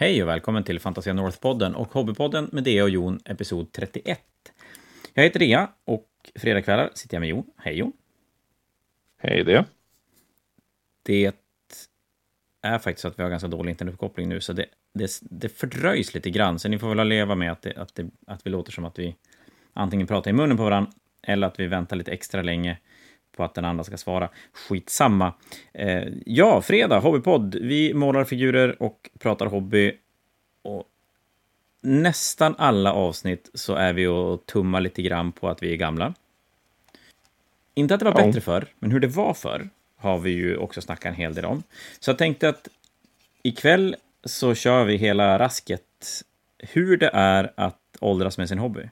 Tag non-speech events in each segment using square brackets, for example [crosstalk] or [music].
Hej och välkommen till Fantasia North-podden och Hobbypodden med Dea och Jon, episod 31. Jag heter Dea och fredagskvällar sitter jag med Jon. Hej Jon. Hej det. Det är faktiskt så att vi har ganska dålig internetuppkoppling nu, så det, det, det fördröjs lite grann, så ni får väl leva med att, det, att, att vi låter som att vi antingen pratar i munnen på varandra eller att vi väntar lite extra länge på att den andra ska svara. Skitsamma. Eh, ja, fredag, hobbypodd. Vi målar figurer och pratar hobby. Och nästan alla avsnitt så är vi och tummar lite grann på att vi är gamla. Inte att det var Ja. bättre förr, men hur det var förr har vi ju också snackat en hel del om. Så jag tänkte att ikväll så kör vi hela rasket hur det är att åldras med sin hobby.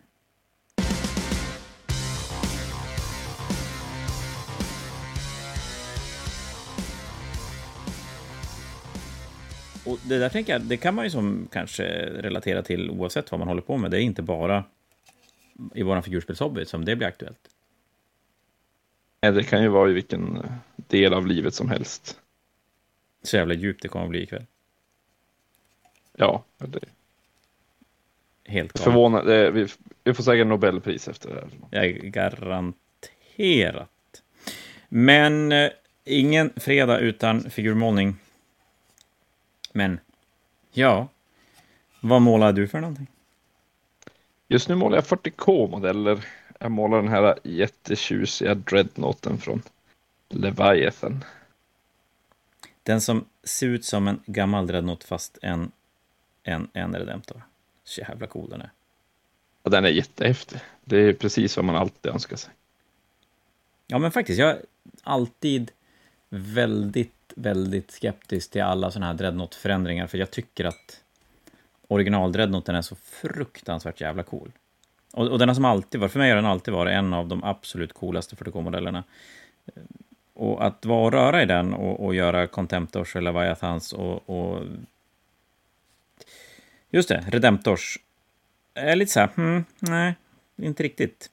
Det där tänker jag, det kan man ju som kanske relatera till oavsett vad man håller på med. Det är inte bara i våran figurspelshobby som det blir aktuellt. Nej, Det kan ju vara i vilken del av livet som helst. Så jävla djupt det kommer att bli ikväll. Ja, det Helt galet. vi, vi får säkert Nobelpris efter det här. Jag garanterat. Men eh, ingen fredag utan figurmålning. Men, ja. Vad målar du för någonting? Just nu målar jag 40K-modeller. Jag målar den här jättetjusiga dreadnoughten från Leviathan. Den som ser ut som en gammal dreadnought fast en, en, en redemptor. Så jävla cool den är. Ja, den är jättehäftig. Det är precis vad man alltid önskar sig. Ja, men faktiskt, jag är alltid väldigt, väldigt skeptisk till alla sådana här dreadnought-förändringar, för jag tycker att original-dreadnoughten är så fruktansvärt jävla cool. Och, och den har som alltid varit, för mig har den alltid varit en av de absolut coolaste 40K-modellerna. Eh, och att vara och röra i den och, och göra Contemptors eller Leviathans och, och... Just det, Redemptors. Är lite så här, hmm, nej, inte riktigt.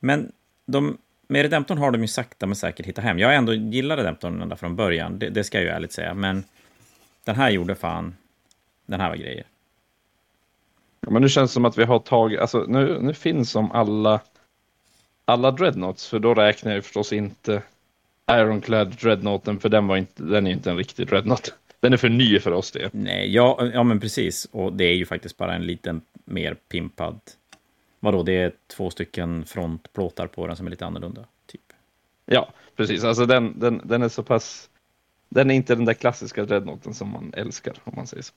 Men de, med Redemptorn har de ju sakta men säkert hittat hem. Jag ändå gillat Redemptorn ända från början, det, det ska jag ju ärligt säga. Men den här gjorde fan, den här var grejer. Ja, men nu känns det som att vi har tagit, alltså nu, nu finns som alla, alla dreadnoughts, för då räknar jag förstås inte Ironclad dreadnoughten, för den, var inte, den är inte en riktig dreadnought. Den är för ny för oss det. Nej, ja, ja men precis. Och det är ju faktiskt bara en liten mer pimpad... Vadå, det är två stycken frontplåtar på den som är lite annorlunda, typ. Ja, precis. Alltså den, den, den är så pass... Den är inte den där klassiska dreadnoughten som man älskar, om man säger så.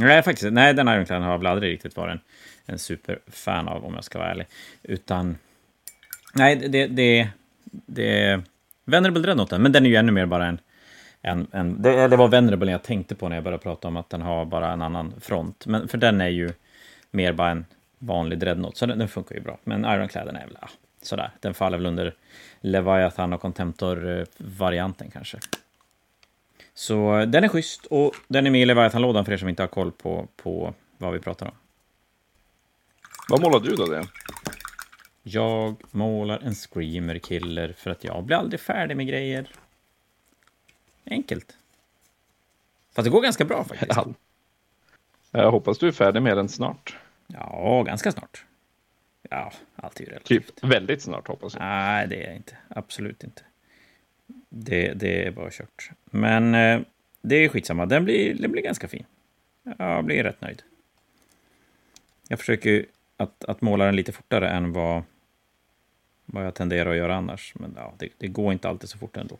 Nej, faktiskt. Nej, den Ironclad har jag väl aldrig riktigt varit en, en superfan av, om jag ska vara ärlig. Utan... Nej, det, det, det Venerable Dreadnoughten, men den är ju ännu mer bara en... en, en det, det var Venerable jag tänkte på när jag började prata om att den har bara en annan front. Men för den är ju mer bara en vanlig Dreadnought, så den, den funkar ju bra. Men Ironcladen är väl, ja, sådär. Den faller väl under Leviathan och Contemptor-varianten kanske. Så den är schysst och den är med i Leviathan-lådan för er som inte har koll på, på vad vi pratar om. Vad målar du då? Det? Jag målar en screamer killer för att jag blir aldrig färdig med grejer. Enkelt. Fast det går ganska bra faktiskt. Ja. Jag hoppas du är färdig med den snart. Ja, ganska snart. Ja, allt är ju relativt. Typ väldigt snart hoppas jag. Nej, det är jag inte. Absolut inte. Det, det är bara kört. Men eh, det är skitsamma. Den blir, den blir ganska fin. Jag blir rätt nöjd. Jag försöker ju att, att måla den lite fortare än vad, vad jag tenderar att göra annars. Men ja, det, det går inte alltid så fort ändå.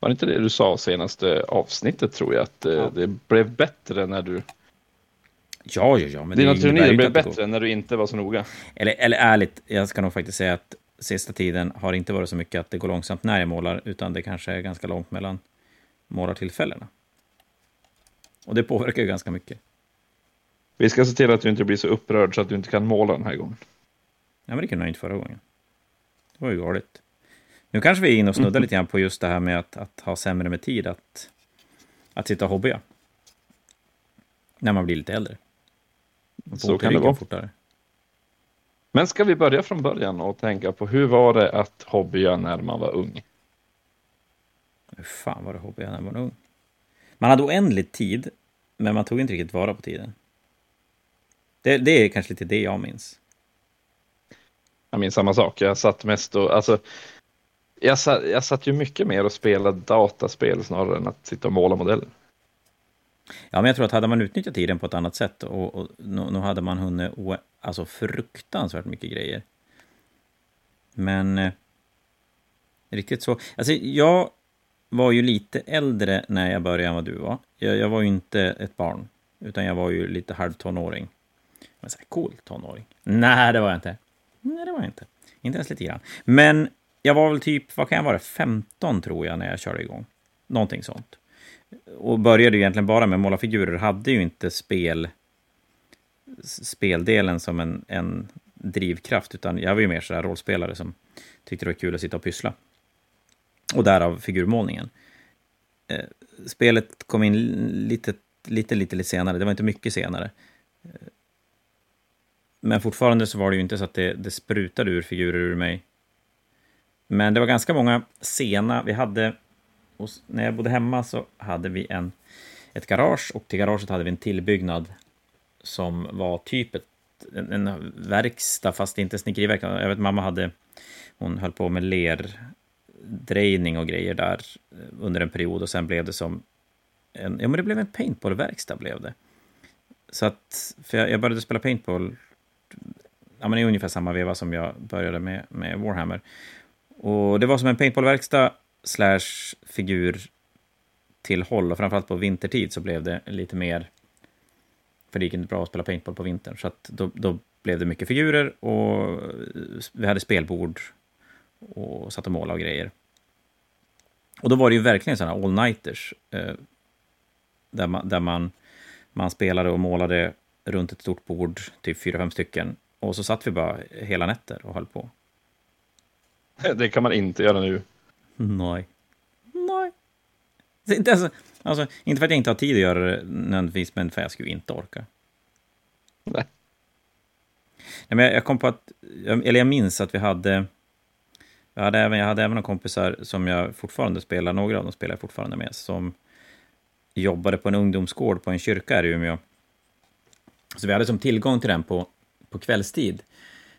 Var det inte det du sa senaste avsnittet tror jag? Att eh, Ja. det blev bättre när du... Ja, ja, ja. Men Dina turnéer blev bättre när du inte var så noga. Eller, eller ärligt, jag ska nog faktiskt säga att sista tiden har inte varit så mycket att det går långsamt när jag målar, utan det kanske är ganska långt mellan målartillfällena. Och det påverkar ju ganska mycket. Vi ska se till att du inte blir så upprörd så att du inte kan måla den här gången. Ja, men det kunde jag inte förra gången. Det var ju galet. Nu kanske vi är inne och snuddar lite grann på just det här med att, att ha sämre med tid att, att sitta och hobbya. När man blir lite äldre. Så kan det vara. Fortare. Men ska vi börja från början och tänka på hur var det att hobbya när man var ung? Hur fan var det hobbya när man var ung? Man hade oändlig tid men man tog inte riktigt vara på tiden. Det, det är kanske lite det jag minns. Jag minns samma sak. Jag satt mest och, alltså, jag satt, jag satt ju mycket mer och spelade dataspel snarare än att sitta och måla modeller. Ja, men jag tror att hade man utnyttjat tiden på ett annat sätt och, och nu, hade man hunnit o, alltså fruktansvärt mycket grejer. Men eh, riktigt så. Alltså, jag var ju lite äldre när jag började än vad du var. Jag, jag var ju inte ett barn, utan jag var ju lite halvtonåring. Men så här, cool tonåring. Nej, det var jag inte. Nej, det var jag inte. Inte ens lite grann. Men jag var väl typ, vad kan jag vara, 15 tror jag när jag körde igång. Någonting sånt. Och började ju egentligen bara med att måla figurer, hade ju inte spel speldelen som en, en drivkraft, utan jag var ju mer sådär rollspelare som tyckte det var kul att sitta och pyssla. Och därav figurmålningen. Eh, spelet kom in lite, lite, lite, lite senare, det var inte mycket senare. Eh, men fortfarande så var det ju inte så att det, det sprutade ur figurer ur mig. Men det var ganska många sena, vi hade, när jag bodde hemma så hade vi en, ett garage och till garaget hade vi en tillbyggnad som var typ ett, en, en verkstad, fast inte snickeriverkstad. Jag vet mamma hade, hon höll på med lerdrejning och grejer där eh, under en period och sen blev det som en, ja men det blev en paintballverkstad blev det. Så att, för jag, jag började spela paintball ja, men i ungefär samma veva som jag började med, med Warhammer. Och det var som en paintballverkstad slash figur till håll och framförallt på vintertid så blev det lite mer för det gick inte bra att spela paintball på vintern så att då, då blev det mycket figurer och vi hade spelbord och satt och målade och grejer. Och då var det ju verkligen sådana all-nighters eh, där, man, där man, man spelade och målade runt ett stort bord, typ fyra, fem stycken. Och så satt vi bara hela nätter och höll på. [laughs] Det kan man inte göra nu. Nej. Nej. Inte, alltså, alltså, inte för att jag inte har tid att göra det nödvändigtvis, men för att jag skulle inte orka. Nej. Nej men jag kom på att, eller jag minns att vi hade, jag hade även, jag hade även några kompisar som jag fortfarande spelar, några av dem spelar jag fortfarande med, som jobbade på en ungdomsgård på en kyrka här i Umeå. Så vi hade som tillgång till den på, på kvällstid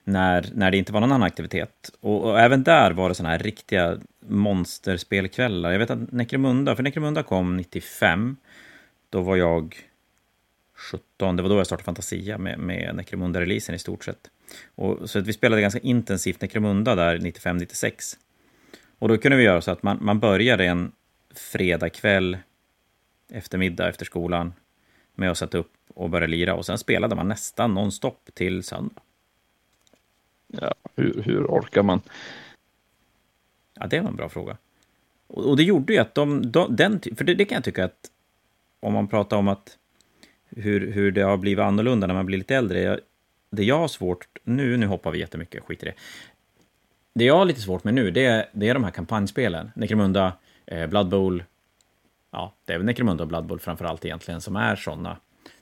när, när det inte var någon annan aktivitet. Och, och även där var det sådana här riktiga monsterspelkvällar. Jag vet att Necromunda, för Necromunda kom 95, då var jag 17, det var då jag startade Fantasia med, med Necromunda-releasen i stort sett. Och, så att vi spelade ganska intensivt Necromunda där 95-96. Och då kunde vi göra så att man, man började en fredagkväll eftermiddag efter skolan med att sätta upp och börja lira och sen spelade man nästan nonstop till söndag. Ja, hur, hur orkar man? Ja, det var en bra fråga. Och, och det gjorde ju att de, de den, för det, det, kan jag tycka att om man pratar om att hur, hur det har blivit annorlunda när man blir lite äldre. Jag, det jag har svårt nu, nu hoppar vi jättemycket, skit i det. Det jag har lite svårt med nu, det är, det är de här kampanjspelen. Necromunda, eh, Blood Bowl. Ja, det är väl Necromunda och Blood Bowl framför allt egentligen som är sådana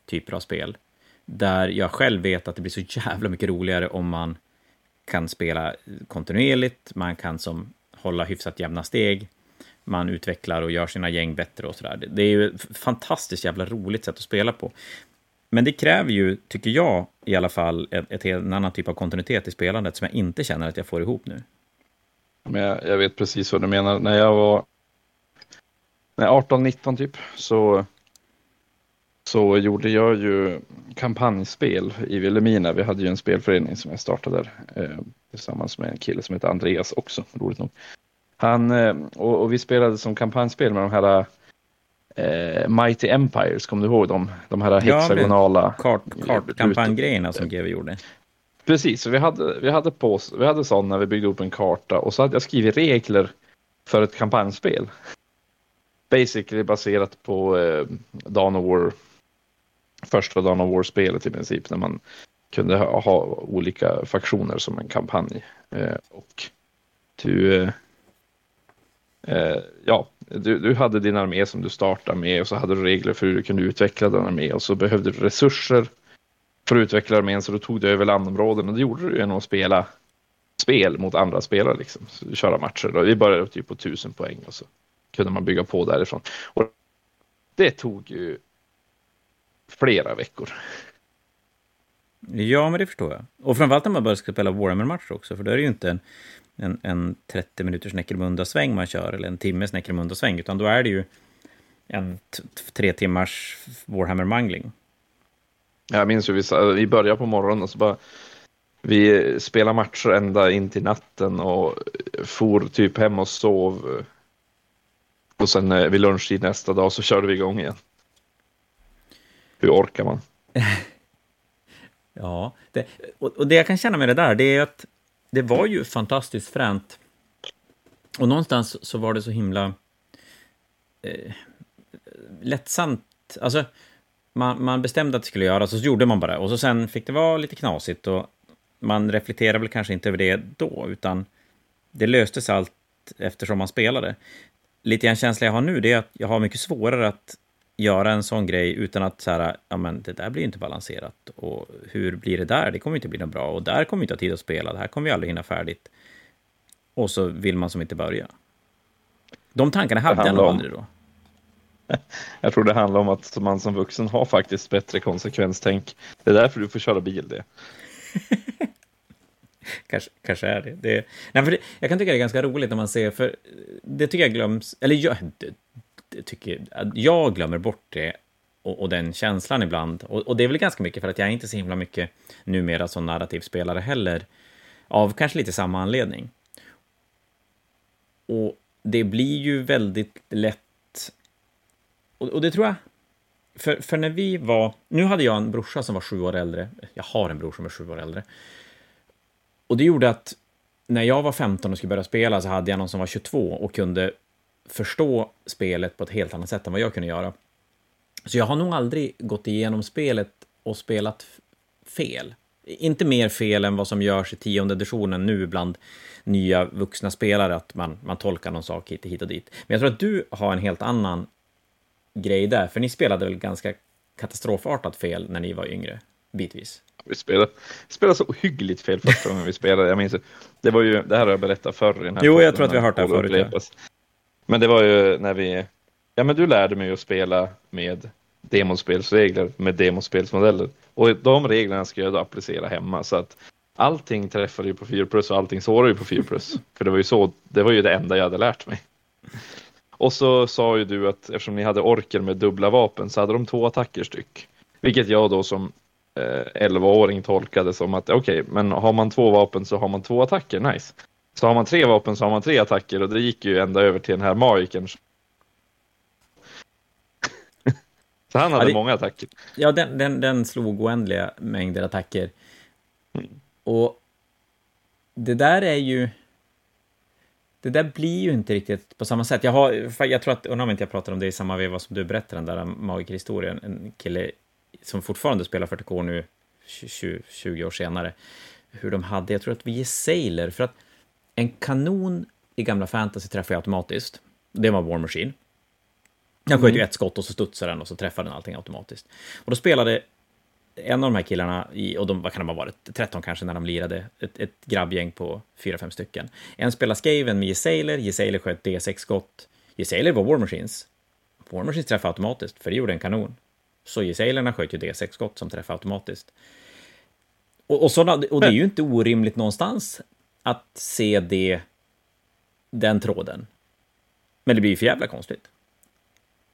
typer av spel. Där jag själv vet att det blir så [laughs] jävla mycket roligare om man kan spela kontinuerligt, man kan som hålla hyfsat jämna steg, man utvecklar och gör sina gäng bättre och sådär. Det är ju ett fantastiskt jävla roligt sätt att spela på. Men det kräver ju, tycker jag, i alla fall ett, ett, en annan typ av kontinuitet i spelandet som jag inte känner att jag får ihop nu. Men jag, jag vet precis vad du menar. När jag var 18-19 typ så så gjorde jag ju kampanjspel i Vilhelmina. Vi hade ju en spelförening som jag startade där eh, tillsammans med en kille som heter Andreas också, roligt nog. Han, eh, och, och, vi spelade som kampanjspel med de här eh, Mighty Empires, kommer du ihåg dem? De här hexagonala... Ja, kartkampanjgrejerna som GW gjorde. Precis, så vi hade, vi hade, på, vi hade sådana, vi byggde upp en karta och så hade jag skrivit regler för ett kampanjspel. Basically baserat på eh, Dawn of War första dagen av War-spelet i princip, när man kunde ha, ha, olika faktioner som en kampanj. Eh, och du, eh, eh, ja, du, du, hade din armé som du startade med och så hade du regler för hur du kunde utveckla den armé och så behövde du resurser för att utveckla armén så då tog du över landområden och det gjorde du genom att spela spel mot andra spelare, liksom, köra matcher. Då. Vi började typ på tusen poäng och så kunde man bygga på därifrån. Och det tog ju flera veckor. Ja, men det förstår jag. Och framförallt när man börjar spela Warhammer-matcher också, för då är det ju inte en, en, en 30 minuters Necromunda-sväng man kör, eller en timmes Necromunda-sväng, utan då är det ju en tre timmars Warhammer-mangling. Jag minns ju, vi, vi började på morgonen och så bara vi spelade matcher ända in till natten och for typ hem och sov. Och sen eh, vid lunchtid nästa dag så körde vi igång igen. Hur orkar man? [laughs] ja, det, och, och, det jag kan känna med det där, det är att det var ju fantastiskt fränt. Och någonstans så var det så himla eh, lättsamt. Alltså, man, man bestämde att det skulle göras och så gjorde man bara Och så sen fick det vara lite knasigt och man reflekterar väl kanske inte över det då, utan det löstes allt eftersom man spelade. Lite grann känsla jag har nu, det är att jag har mycket svårare att göra en sån grej utan att så här, ja men det där blir inte balanserat. Och hur blir det där? Det kommer inte bli något bra. Och där kommer vi inte ha tid att spela. Det här kommer vi aldrig hinna färdigt. Och så vill man som inte börja. De tankarna hade jag nog aldrig då. [laughs] Jag tror det handlar om att man som vuxen har faktiskt bättre konsekvenstänk. Det är därför du får köra bil det. [laughs] kanske, kanske är det. det, nej, för det jag kan tycka det är ganska roligt när man ser, för det tycker jag glöms, eller jag, tycker, jag glömmer bort det och, och, den känslan ibland. Och, och, det är väl ganska mycket för att jag är inte så himla mycket numera som narrativspelare heller, av kanske lite samma anledning. Och det blir ju väldigt lätt, och, och det tror jag för, för när vi var... Nu hade jag en brorsa som var sju år äldre. Jag har en bror som är sju år äldre. Och det gjorde att när jag var 15 och skulle börja spela så hade jag någon som var 22 och kunde förstå spelet på ett helt annat sätt än vad jag kunde göra. Så jag har nog aldrig gått igenom spelet och spelat fel. Inte mer fel än vad som görs i tionde editionen nu bland nya vuxna spelare, att man, man tolkar någon sak hit, hit och dit. Men jag tror att du har en helt annan grej där, för ni spelade väl ganska katastrofartat fel när ni var yngre, bitvis? Vi spelade, spelade så ohyggligt fel första gången vi spelade. Jag minns, det var ju, det här har jag berättat förr. I den här jo, jag tror att vi har hört det här förut. Ja. Men det var ju när vi, ja men du lärde mig att spela med demospelsregler, med demospelsmodeller. Och de reglerna ska jag då applicera hemma, så att allting träffade ju på 4 plus och allting sårade ju på 4 plus. [laughs] För det var ju så, det var ju det enda jag hade lärt mig. Och så sa ju du att eftersom ni hade orker med dubbla vapen så hade de två attacker styck. Vilket jag då som eh, 11-åring tolkade som att okej, okay, men har man två vapen så har man två attacker, nice. Så har man tre vapen så har man tre attacker och det gick ju ända över till den här magikern. [laughs] så han hade ja, det, många attacker. Ja, den, den, den slog oändliga mängder attacker. Mm. Och det där är ju det där blir ju inte riktigt på samma sätt. Jag, har, jag tror att, undrar om inte jag pratar om det i samma veva som du berättar den där magikerhistorien, en kille som fortfarande spelar 40K nu, 20, 20 år senare, hur de hade, jag tror att vi är Sailor, för att en kanon i gamla fantasy träffar jag automatiskt. Det var War Machine. Jag sköt ju mm. ett skott och så studsade den och så träffade den allting automatiskt. Och då spelade en av de här killarna, i, och de, vad kan de ha varit, 13 kanske när de lirade, ett, ett grabbgäng på 4-5 stycken. En spelade Skaven med Jesailer, Jesailer sköt D6-skott. Jesailer var War Machines. War Machines träffade automatiskt, för det gjorde en kanon. Så Jesailerna sköt ju D6-skott som träffade automatiskt. Och, och, sådana, och det är ju inte orimligt någonstans att se det, den tråden. Men det blir ju för jävla konstigt.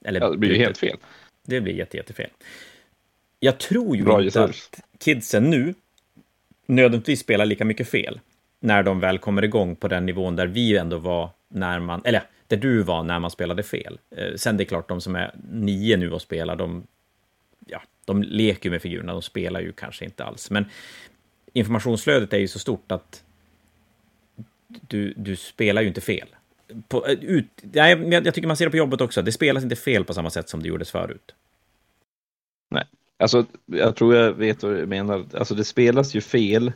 Eller, ja, det blir ju helt fel. Det blir jätte, jättefel. Jag tror ju Bra inte att kidsen nu nödvändigtvis spelar lika mycket fel när de väl kommer igång på den nivån där vi ändå var när man, eller där du var när man spelade fel. Eh, sen det är klart, de som är nio nu och spelar, de, ja, de leker ju med figurerna, de spelar ju kanske inte alls. Men informationsflödet är ju så stort att du, du spelar ju inte fel. På, eh, ut, jag, jag tycker man ser det på jobbet också, det spelas inte fel på samma sätt som det gjordes förut. Nej, Alltså, jag tror jag vet vad du menar. Alltså, det spelas ju fel,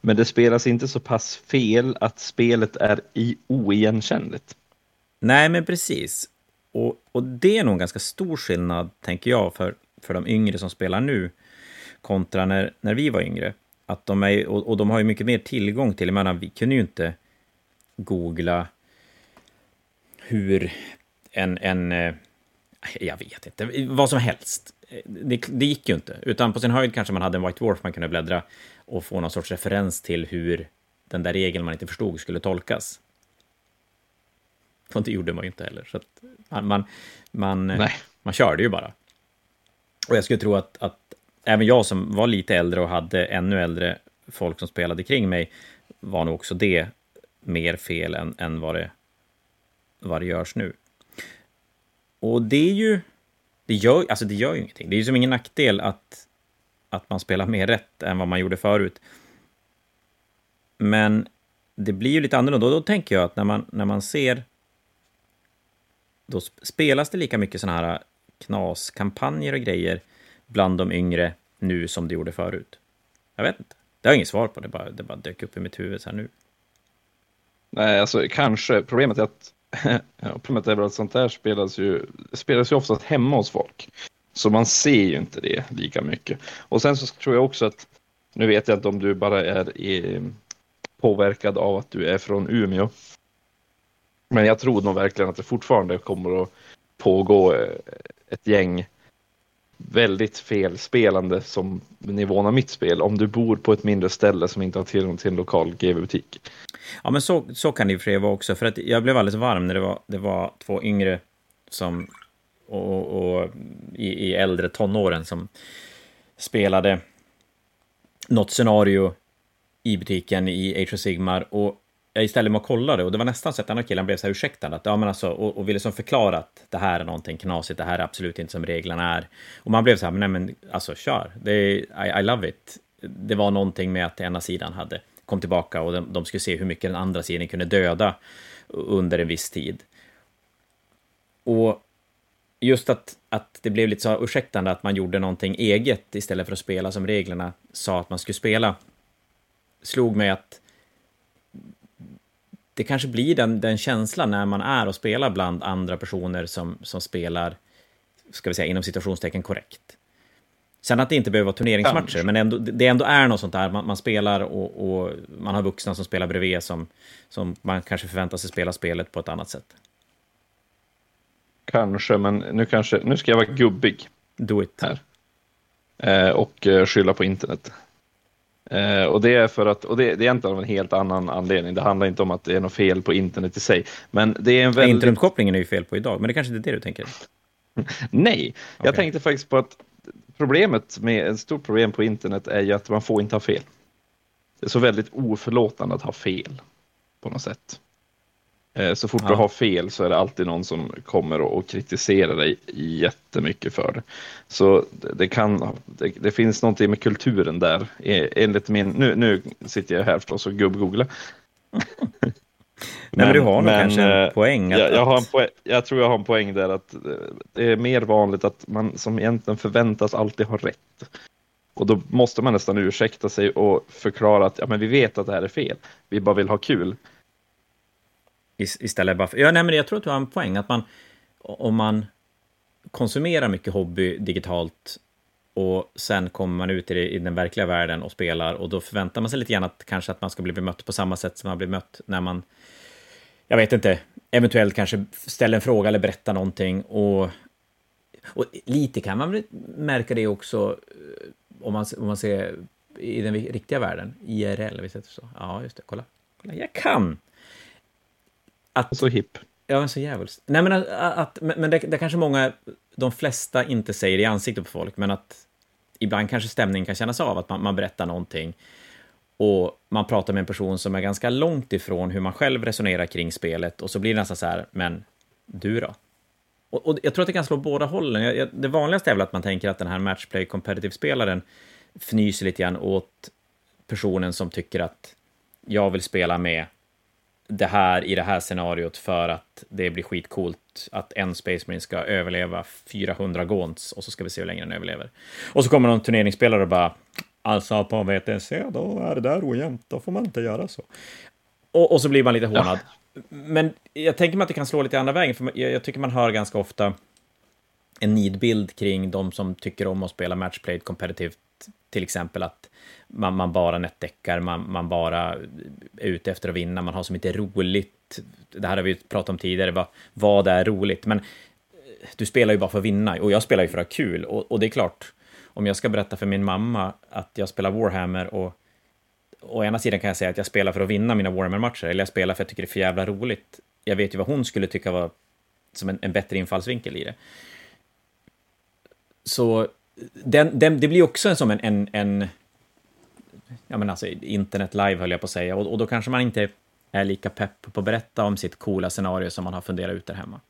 men det spelas inte så pass fel att spelet är i oigenkännligt. Nej, men precis. Och, och det är nog en ganska stor skillnad, tänker jag, för, för de yngre som spelar nu kontra när, när vi var yngre. Att de är, och, och de har ju mycket mer tillgång till, jag menar, vi kunde ju inte googla hur en, en eh, jag vet inte, vad som helst det, det, gick ju inte. Utan på sin höjd kanske man hade en White Dwarf man kunde bläddra och få någon sorts referens till hur den där regeln man inte förstod skulle tolkas. Och det gjorde man ju inte heller. Så man, man, man, man körde ju bara. Och jag skulle tro att, att även jag som var lite äldre och hade ännu äldre folk som spelade kring mig var nog också det mer fel än, än vad, det, vad det görs nu. Och det är ju... Det gör, alltså det gör ju ingenting. Det är ju som ingen nackdel att, att man spelar mer rätt än vad man gjorde förut. Men det blir ju lite annorlunda. Och då tänker jag att när man, när man ser... Då spelas det lika mycket såna här knaskampanjer och grejer bland de yngre nu som det gjorde förut. Jag vet inte. Det har jag inget svar på, det bara, det bara dök upp i mitt huvud så här nu. Nej, alltså kanske. Problemet är att [laughs] problemet är att sånt där spelas ju, spelas ju oftast hemma hos folk. Så man ser ju inte det lika mycket. Och sen så tror jag också att, nu vet jag inte om du bara är i, påverkad av att du är från Umeå. Men jag tror nog verkligen att det fortfarande kommer att pågå eh, ett gäng väldigt felspelande som nivån av mitt spel om du bor på ett mindre ställe som inte har tillgång till en lokal GV-butik. Ja, men så, så kan det ju för vara också, för att jag blev alldeles varm när det var, det var två yngre som, och, och i, i äldre tonåren som spelade något scenario i butiken i Age of Sigmar och jag istället mig kolla kollade och det var nästan så att den här killen blev så här ursäktande att, ja, men alltså, och, och ville som förklara att det här är någonting knasigt, det här är absolut inte som reglerna är. Och man blev så här, men nej men alltså kör, det är, I, I love it. Det var någonting med att ena sidan hade kom tillbaka och de, de skulle se hur mycket den andra sidan kunde döda under en viss tid. Och just att, att det blev lite så ursäktande att man gjorde någonting eget istället för att spela som reglerna sa att man skulle spela, slog mig att det kanske blir den, den känslan när man är och spelar bland andra personer som, som spelar, ska vi säga, inom situationstecken korrekt. Sen att det inte behöver vara turneringsmatcher, men ändå, det ändå är något sånt där, man, man spelar och, och, man har vuxna som spelar bredvid som, som man kanske förväntar sig spela spelet på ett annat sätt. Kanske, men nu, kanske, nu ska jag vara gubbig. Do it. Här. Eh, och eh, skylla på internet. Eh, och det är för att, och det, det är egentligen av en helt annan anledning. Det handlar inte om att det är något fel på internet i sig. Men det är en väldigt... Internetkopplingen är ju fel på idag, men det kanske inte är det du tänker? [laughs] Nej, jag okay. tänkte faktiskt på att problemet med, ett stort problem på internet är ju att man får inte ha fel. Det är så väldigt oförlåtande att ha fel på något sätt. Eh, så fort ja. du har fel så är det alltid någon som kommer och kritiserar dig jättemycket för det. Så det, kan, det, det finns någonting med kulturen där. E, enligt min, nu, nu sitter jag här förstås och gubb-googlar. [laughs] Nej, men du har nog men, kanske en eh, poäng. Att, jag, jag, har en poäng. Jag tror jag har en poäng där att eh, det är mer vanligt att man som egentligen förväntas alltid ha rätt. Och då måste man nästan ursäkta sig och förklara att ja, men vi vet att det här är fel. Vi bara vill ha kul. Istället bara för, ja, nej, men jag tror att du har en poäng. Att man, om man konsumerar mycket hobby digitalt och sen kommer man ut i, det, i, den verkliga världen och spelar och då förväntar man sig lite grann att kanske att man ska bli bemött på samma sätt som man blir mött när man jag vet inte, eventuellt kanske ställa en fråga eller berätta någonting. Och, och lite kan man märka det också eh, om man, om man ser i den riktiga världen, IRL, visst heter det så? Ja, just det, kolla. kolla jag kan! Att, så hipp. Ja, så jävligt. Nej, men, att, att men det, det kanske många, de flesta inte säger i ansiktet på folk, men att ibland kanske stämningen kan kännas av att man, man berättar någonting och man pratar med en person som är ganska långt ifrån hur man själv resonerar kring spelet och så blir det nästan så här, men du då? Och, och jag tror att det kan slå båda hållen. Jag, jag, det vanligaste är väl att man tänker att den här matchplay competitive-spelaren fnyser lite grann åt personen som tycker att jag vill spela med det här i det här scenariot för att det blir skitcoolt att en Space Marine ska överleva 400 gåns och så ska vi se hur länge den överlever. Och så kommer någon turneringsspelare och bara Alltså på VTC, då är det där ojämnt, då får man inte göra så. Och, och så blir man lite hånad. Ja. Men jag tänker mig att det kan slå lite andra vägen, för jag, jag tycker man hör ganska ofta en nidbild kring de som tycker om att spela matchplayed competitivt, till exempel att man, man bara nätdäckar, man, man bara är ute efter att vinna, man har så mycket roligt. Det här har vi pratat om tidigare, vad, vad är roligt? Men du spelar ju bara för att vinna, och jag spelar ju för att ha kul. Och, och det är klart, om jag ska berätta för min mamma att jag spelar Warhammer och å ena sidan kan jag säga att jag spelar för att vinna mina Warhammer-matcher, eller jag spelar för att jag tycker det är för jävla roligt. Jag vet ju vad hon skulle tycka var som en, en bättre infallsvinkel i det. Så den, den, det blir också som en, en, en ja men alltså internet live höll jag på att säga, och, och då kanske man inte är lika pepp på att berätta om sitt coola scenario som man har funderat ut där hemma.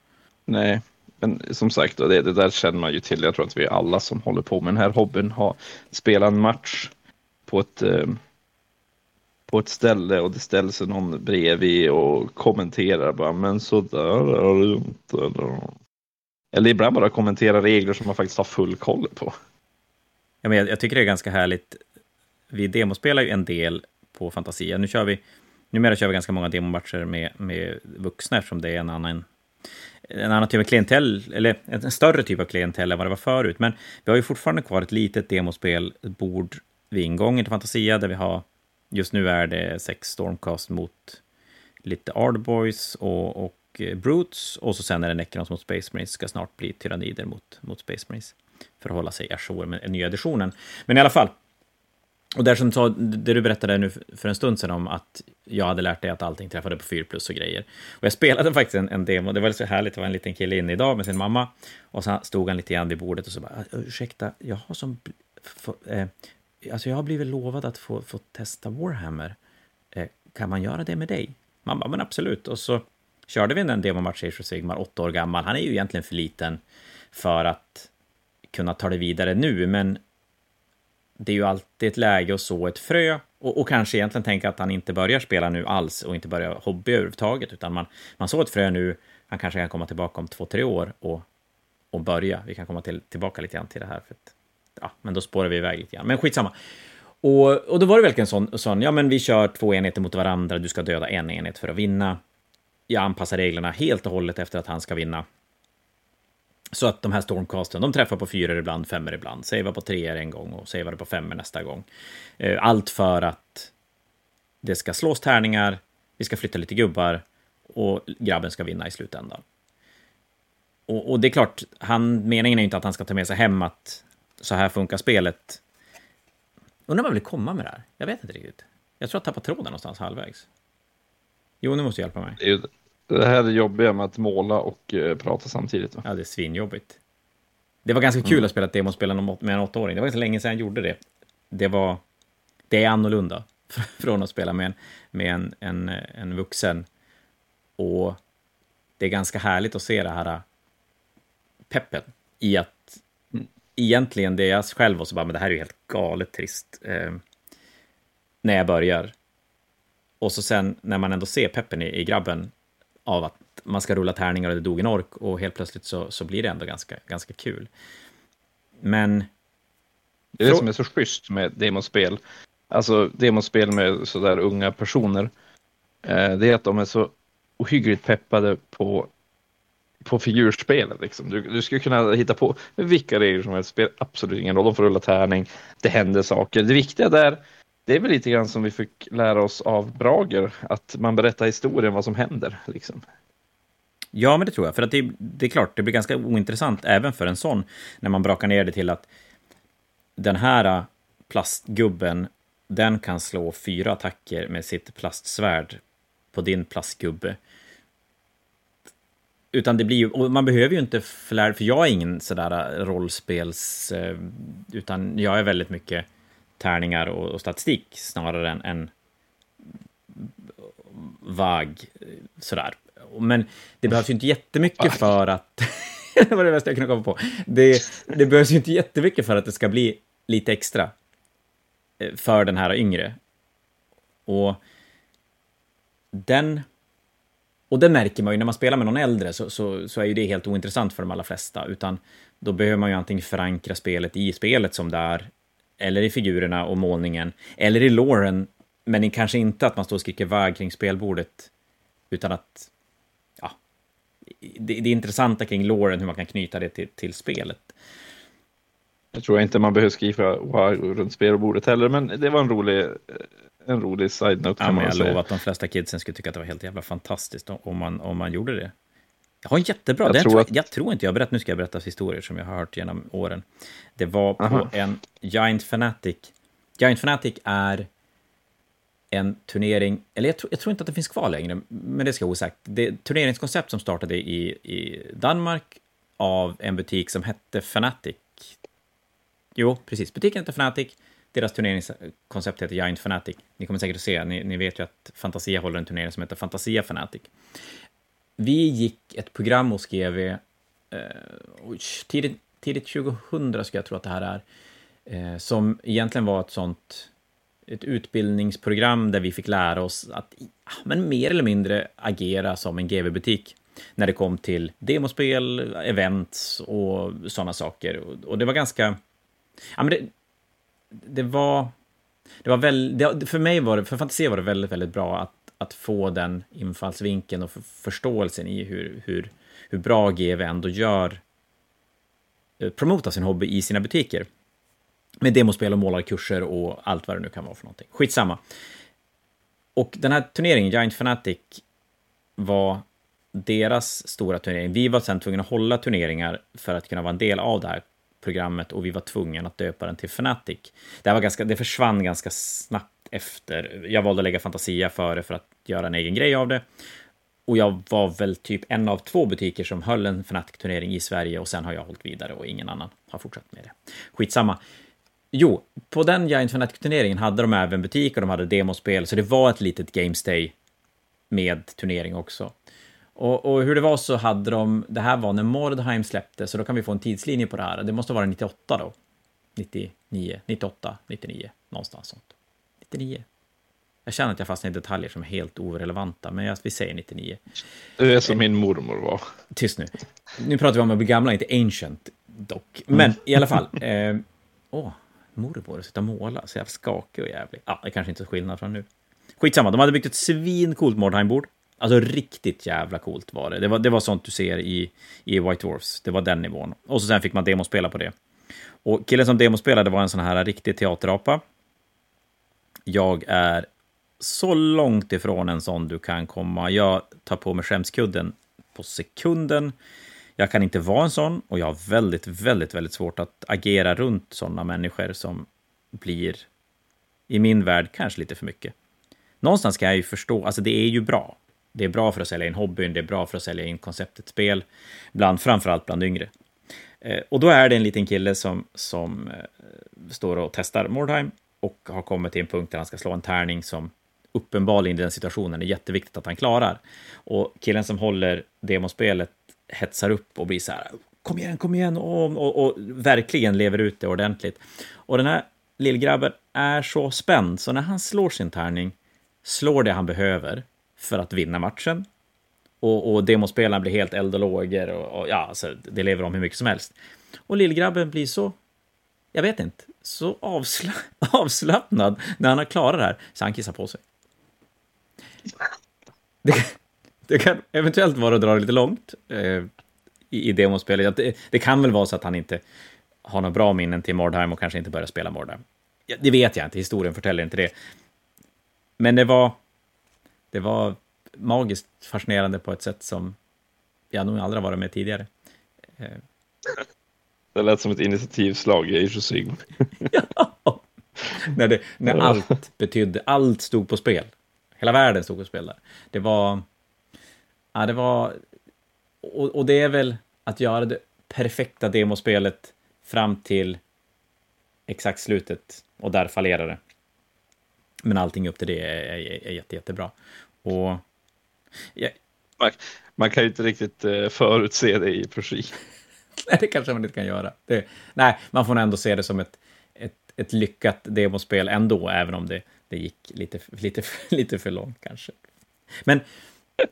Nej, men som sagt, det, det där känner man ju till. Jag tror att vi alla som håller på med den här hobbyn har spelat en match på ett, eh, på ett ställe och det ställs sig någon bredvid och kommenterar bara, men så där är det inte. Eller ibland bara kommentera regler som man faktiskt har full koll på. Ja, men jag, jag tycker det är ganska härligt. Vi demospelar ju en del på Fantasia. Nu kör vi, numera kör vi ganska många demomatcher med, med vuxna eftersom det är en annan en annan typ av klientell, eller en större typ av klientell än vad det var förut. Men vi har ju fortfarande kvar ett litet demospel, bord vid ingången till Fantasia, där vi har, just nu är det sex Stormcast mot lite Ardboys och, och eh, Brutes, och så sen är det Necrons mot Space Marines, ska snart bli Tyrannider mot, mot Space Marines, för att hålla sig ajour med den nya editionen. Men i alla fall, och där som sa, det du berättade nu för en stund sedan om att jag hade lärt dig att allting träffade på 4 plus och grejer. Och jag spelade [laughs] faktiskt en, en demo, det var så härligt, det var en liten kille inne idag med sin mamma. Och så stod han lite grann vid bordet och så bara, ursäkta, jag har som... För, eh, alltså jag har blivit lovad att få, få testa Warhammer. Eh, kan man göra det med dig? Man bara, men absolut. Och så körde vi en demomatch i Sigmar, åtta år gammal. Han är ju egentligen för liten för att kunna ta det vidare nu, men det är ju alltid ett läge att så ett frö och, och, kanske egentligen tänka att han inte börjar spela nu alls och inte börjar hobby överhuvudtaget, utan man, man så ett frö nu, han kanske kan komma tillbaka om två, tre år och, och börja. Vi kan komma till, tillbaka lite grann till det här, för att, ja, men då spårar vi iväg lite grann. Men skitsamma. Och, och då var det verkligen sån, sån, ja men vi kör två enheter mot varandra, du ska döda en enhet för att vinna. Jag anpassar reglerna helt och hållet efter att han ska vinna. Så att de här stormcasten, de träffar på fyror ibland, femmer ibland, savear på treor en gång och savear på femmer nästa gång. Eh, allt för att det ska slås tärningar, vi ska flytta lite gubbar och grabben ska vinna i slutändan. Och, och det är klart, han, meningen är ju inte att han ska ta med sig hem att så här funkar spelet. Undrar vad jag vill komma med det här? Jag vet inte riktigt. Jag tror jag tappar tråden någonstans halvvägs. Jo, nu måste hjälpa mig. Det här är jobbiga med att måla och uh, prata samtidigt. Va? Ja, det är svinjobbigt. Det var ganska kul mm. att spela ett demospel med en åttaåring. Det var så länge sedan jag gjorde det. Det var... Det är annorlunda [laughs] från att spela med en, med en, en, en vuxen. Och det är ganska härligt att se det här äh, peppen i att mm. egentligen det jag själv var så bara, men det här är ju helt galet trist. Eh, när jag börjar. Och så sen när man ändå ser peppen i, i grabben av att man ska rulla tärningar och det dog en ork och helt plötsligt så, så blir det ändå ganska, ganska kul. Men... Det är det som är så schysst med demospel. Alltså demospel med sådär unga personer. Eh, det är att de är så ohyggligt peppade på, på figurspelet. Liksom. Du, du skulle kunna hitta på vilka regler som helst. Spelar absolut ingen roll. De får rulla tärning. Det händer saker. Det viktiga där det är väl lite grann som vi fick lära oss av Brager, att man berättar historien vad som händer. Liksom. Ja, men det tror jag. För att det, det, är klart, det blir ganska ointressant även för en sån, när man brakar ner det till att den här äh, plastgubben, den kan slå fyra attacker med sitt plastsvärd på din plastgubbe. Utan det blir ju, och man behöver ju inte flär, för jag är ingen sådär äh, rollspels, äh, utan jag är väldigt mycket tärningar och, och statistik snarare än, än vag sådär. Men det behövs ju inte jättemycket för att... [laughs] det var det bästa jag kunde komma på. Det, det behövs ju inte jättemycket för att det ska bli lite extra eh, för den här yngre. Och den... Och det märker man ju när man spelar med någon äldre så, så, så är ju det helt ointressant för de allra flesta, utan då behöver man ju antingen förankra spelet i spelet som det är, eller i figurerna och målningen, eller i låren, men kanske inte att man står och skriker vag kring spelbordet, utan att ja, det, det intressanta kring låren, hur man kan knyta det till, till spelet. Jag tror inte man behöver skriva wow runt spelbordet heller, men det var en rolig, en rolig side-note. Ja, jag lovar att de flesta kidsen skulle tycka att det var helt jävla fantastiskt om man, om man gjorde det. Jag har en jättebra, Jag den tror att- jag, jag tror inte jag berättat, nu ska jag berätta historier som jag har hört genom åren. Det var på Aha. en Giant Fanatic. Giant Fanatic är en turnering, eller jag tror, jag tror inte att det finns kvar längre, men det ska jag osagt. Det är ett turneringskoncept som startade i, i Danmark av en butik som hette Fanatic. Jo, precis. Butiken heter Fanatic. Deras turneringskoncept heter Giant Fanatic. Ni kommer säkert att se, ni, ni vet ju att Fantasia håller en turnering som heter Fantasia Fanatic. Vi gick ett program hos GV eh, tidigt, tidigt 2000, ska jag tro att det här är, eh, som egentligen var ett sånt ett utbildningsprogram där vi fick lära oss att ah, men mer eller mindre agera som en GV-butik när det kom till demospel, events och sådana saker. Och, och det var ganska... Ja, men det, det var... Det var väl, det, för mig var det, för Fantasia var det väldigt, väldigt bra att, att få den infallsvinkeln och förståelsen i hur, hur, hur bra GV ändå gör eh, promota sin hobby i sina butiker. Med demospel och målarkurser och allt vad det nu kan vara för någonting. Skitsamma. Och den här turneringen, Giant Fanatic, var deras stora turnering. Vi var sen tvungna att hålla turneringar för att kunna vara en del av det här programmet och vi var tvungna att döpa den till Fanatic. Det, var ganska, det försvann ganska snabbt efter. Jag valde att lägga Fantasia före för att göra en egen grej av det. Och jag var väl typ en av två butiker som höll en Fnatic-turnering i Sverige och sen har jag hållit vidare och ingen annan har fortsatt med det. Skitsamma. Jo, på den Giant Fnatic-turneringen hade de även butik och de hade demospel, så det var ett litet Gamestay med turnering också. Och, och hur det var så hade de, det här var när Mordheim släppte, så då kan vi få en tidslinje på det här. Det måste vara 98 då. 99, 98, 99, någonstans sånt. 99. Jag känner att jag fastnar i detaljer som är helt orelevanta, men jag, vi säger 99. Det är som min mormor var. Tyst nu. Nu pratar vi om att bli gamla, inte ancient dock. Men i alla fall. [laughs] Eh, åh, mormor sitta och måla, så jävla skakig och jävlig. Ja, det kanske inte är så skillnad från nu. Skitsamma, de hade byggt ett svincoolt Mordheim-bord. Alltså riktigt jävla coolt var det. Det var, det var sånt du ser i, i White Dwarfs. Det var den nivån. Och så sen fick man demospela på det. Och killen som demospelade var en sån här riktig teaterapa. Jag är så långt ifrån en sån du kan komma. Jag tar på mig skämskudden på sekunden. Jag kan inte vara en sån och jag har väldigt, väldigt, väldigt svårt att agera runt sådana människor som blir, i min värld, kanske lite för mycket. Någonstans kan jag ju förstå, alltså det är ju bra. Det är bra för att sälja in hobbyn, det är bra för att sälja in konceptet spel, bland, framförallt bland yngre. Eh, och då är det en liten kille som, som eh, står och testar Mordheim och har kommit till en punkt där han ska slå en tärning som uppenbarligen i den situationen är jätteviktigt att han klarar. Och killen som håller demospelet hetsar upp och blir så här, kom igen, kom igen, och, och, och verkligen lever ut det ordentligt. Och den här lillgrabben är så spänd, så när han slår sin tärning, slår det han behöver för att vinna matchen. Och, och demospelaren blir helt eld och lågor och, och ja, alltså, det lever om hur mycket som helst. Och lillgrabben blir så, jag vet inte, så avsla, [laughs] avslappnad när han har klarat det här, så han kissar på sig. Det, det kan eventuellt vara att dra det lite långt eh, i, i demospelet. Det, det kan väl vara så att han inte har några bra minnen till Mordheim och kanske inte börjar spela Mordheim. Ja, det vet jag inte, historien förtäljer inte det. Men det var, det var magiskt fascinerande på ett sätt som jag nog aldrig har varit med tidigare. Eh, det lät som ett initiativslag i Age [laughs] ja. när det, när Ja. allt betydde, allt stod på spel. Hela världen stod på spel där. Det var, ja det var, och, och det är väl att göra det perfekta demospelet fram till exakt slutet och där fallerar det. Men allting upp till det är, är, är jätte, jättebra. Och ja, Man, man kan ju inte riktigt eh, förutse det i projekt. Nej, [laughs] det kanske man inte kan göra. Det, nej, man får nog ändå se det som ett, ett, ett lyckat demospel ändå, även om det, det gick lite, lite, [laughs] lite för långt kanske. Men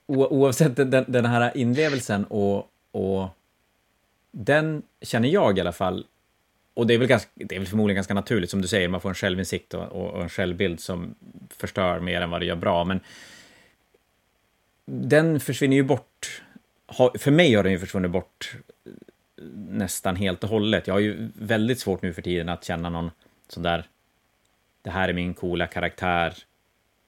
o, oavsett den, den här inlevelsen och, och den känner jag i alla fall, och det är, väl ganska, det är väl förmodligen ganska naturligt, som du säger, man får en självinsikt och, och, och en självbild som förstör mer än vad det gör bra, men den försvinner ju bort. För mig har den ju försvunnit bort nästan helt och hållet. Jag har ju väldigt svårt nu för tiden att känna någon sån där, det här är min coola karaktär,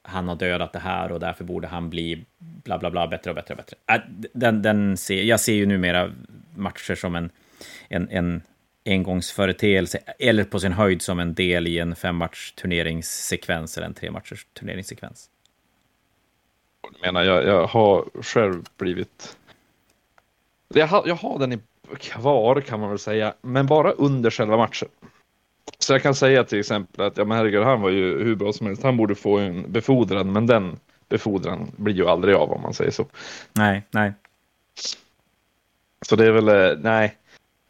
han har dödat det här och därför borde han bli bla bla bla bättre och bättre och bättre. Äh, den, den ser, jag ser ju numera matcher som en, en, en engångsföreteelse, eller på sin höjd som en del i en femmatch turneringssekvens eller en tre matchers turneringssekvens. Jag menar, jag, jag har själv blivit... Jag har, jag har den i kvar kan man väl säga, men bara under själva matchen. Så jag kan säga till exempel att ja, men herregud, han var ju hur bra som helst. Han borde få en befordran, men den befordran blir ju aldrig av om man säger så. Nej, nej. Så det är väl, eh, nej,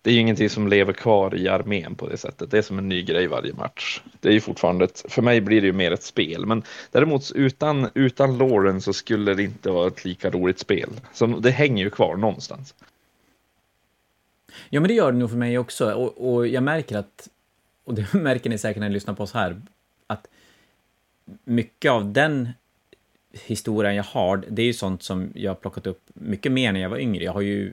det är ju ingenting som lever kvar i armén på det sättet. Det är som en ny grej varje match. Det är ju fortfarande, ett, för mig blir det ju mer ett spel, men däremot utan, utan Lauren så skulle det inte vara ett lika roligt spel. Så det hänger ju kvar någonstans. Ja, men det gör det nog för mig också. Och, och jag märker att, och det [laughs] märker ni säkert när ni lyssnar på oss här, att mycket av den historien jag har, det är ju sånt som jag har plockat upp mycket mer när jag var yngre. Jag har ju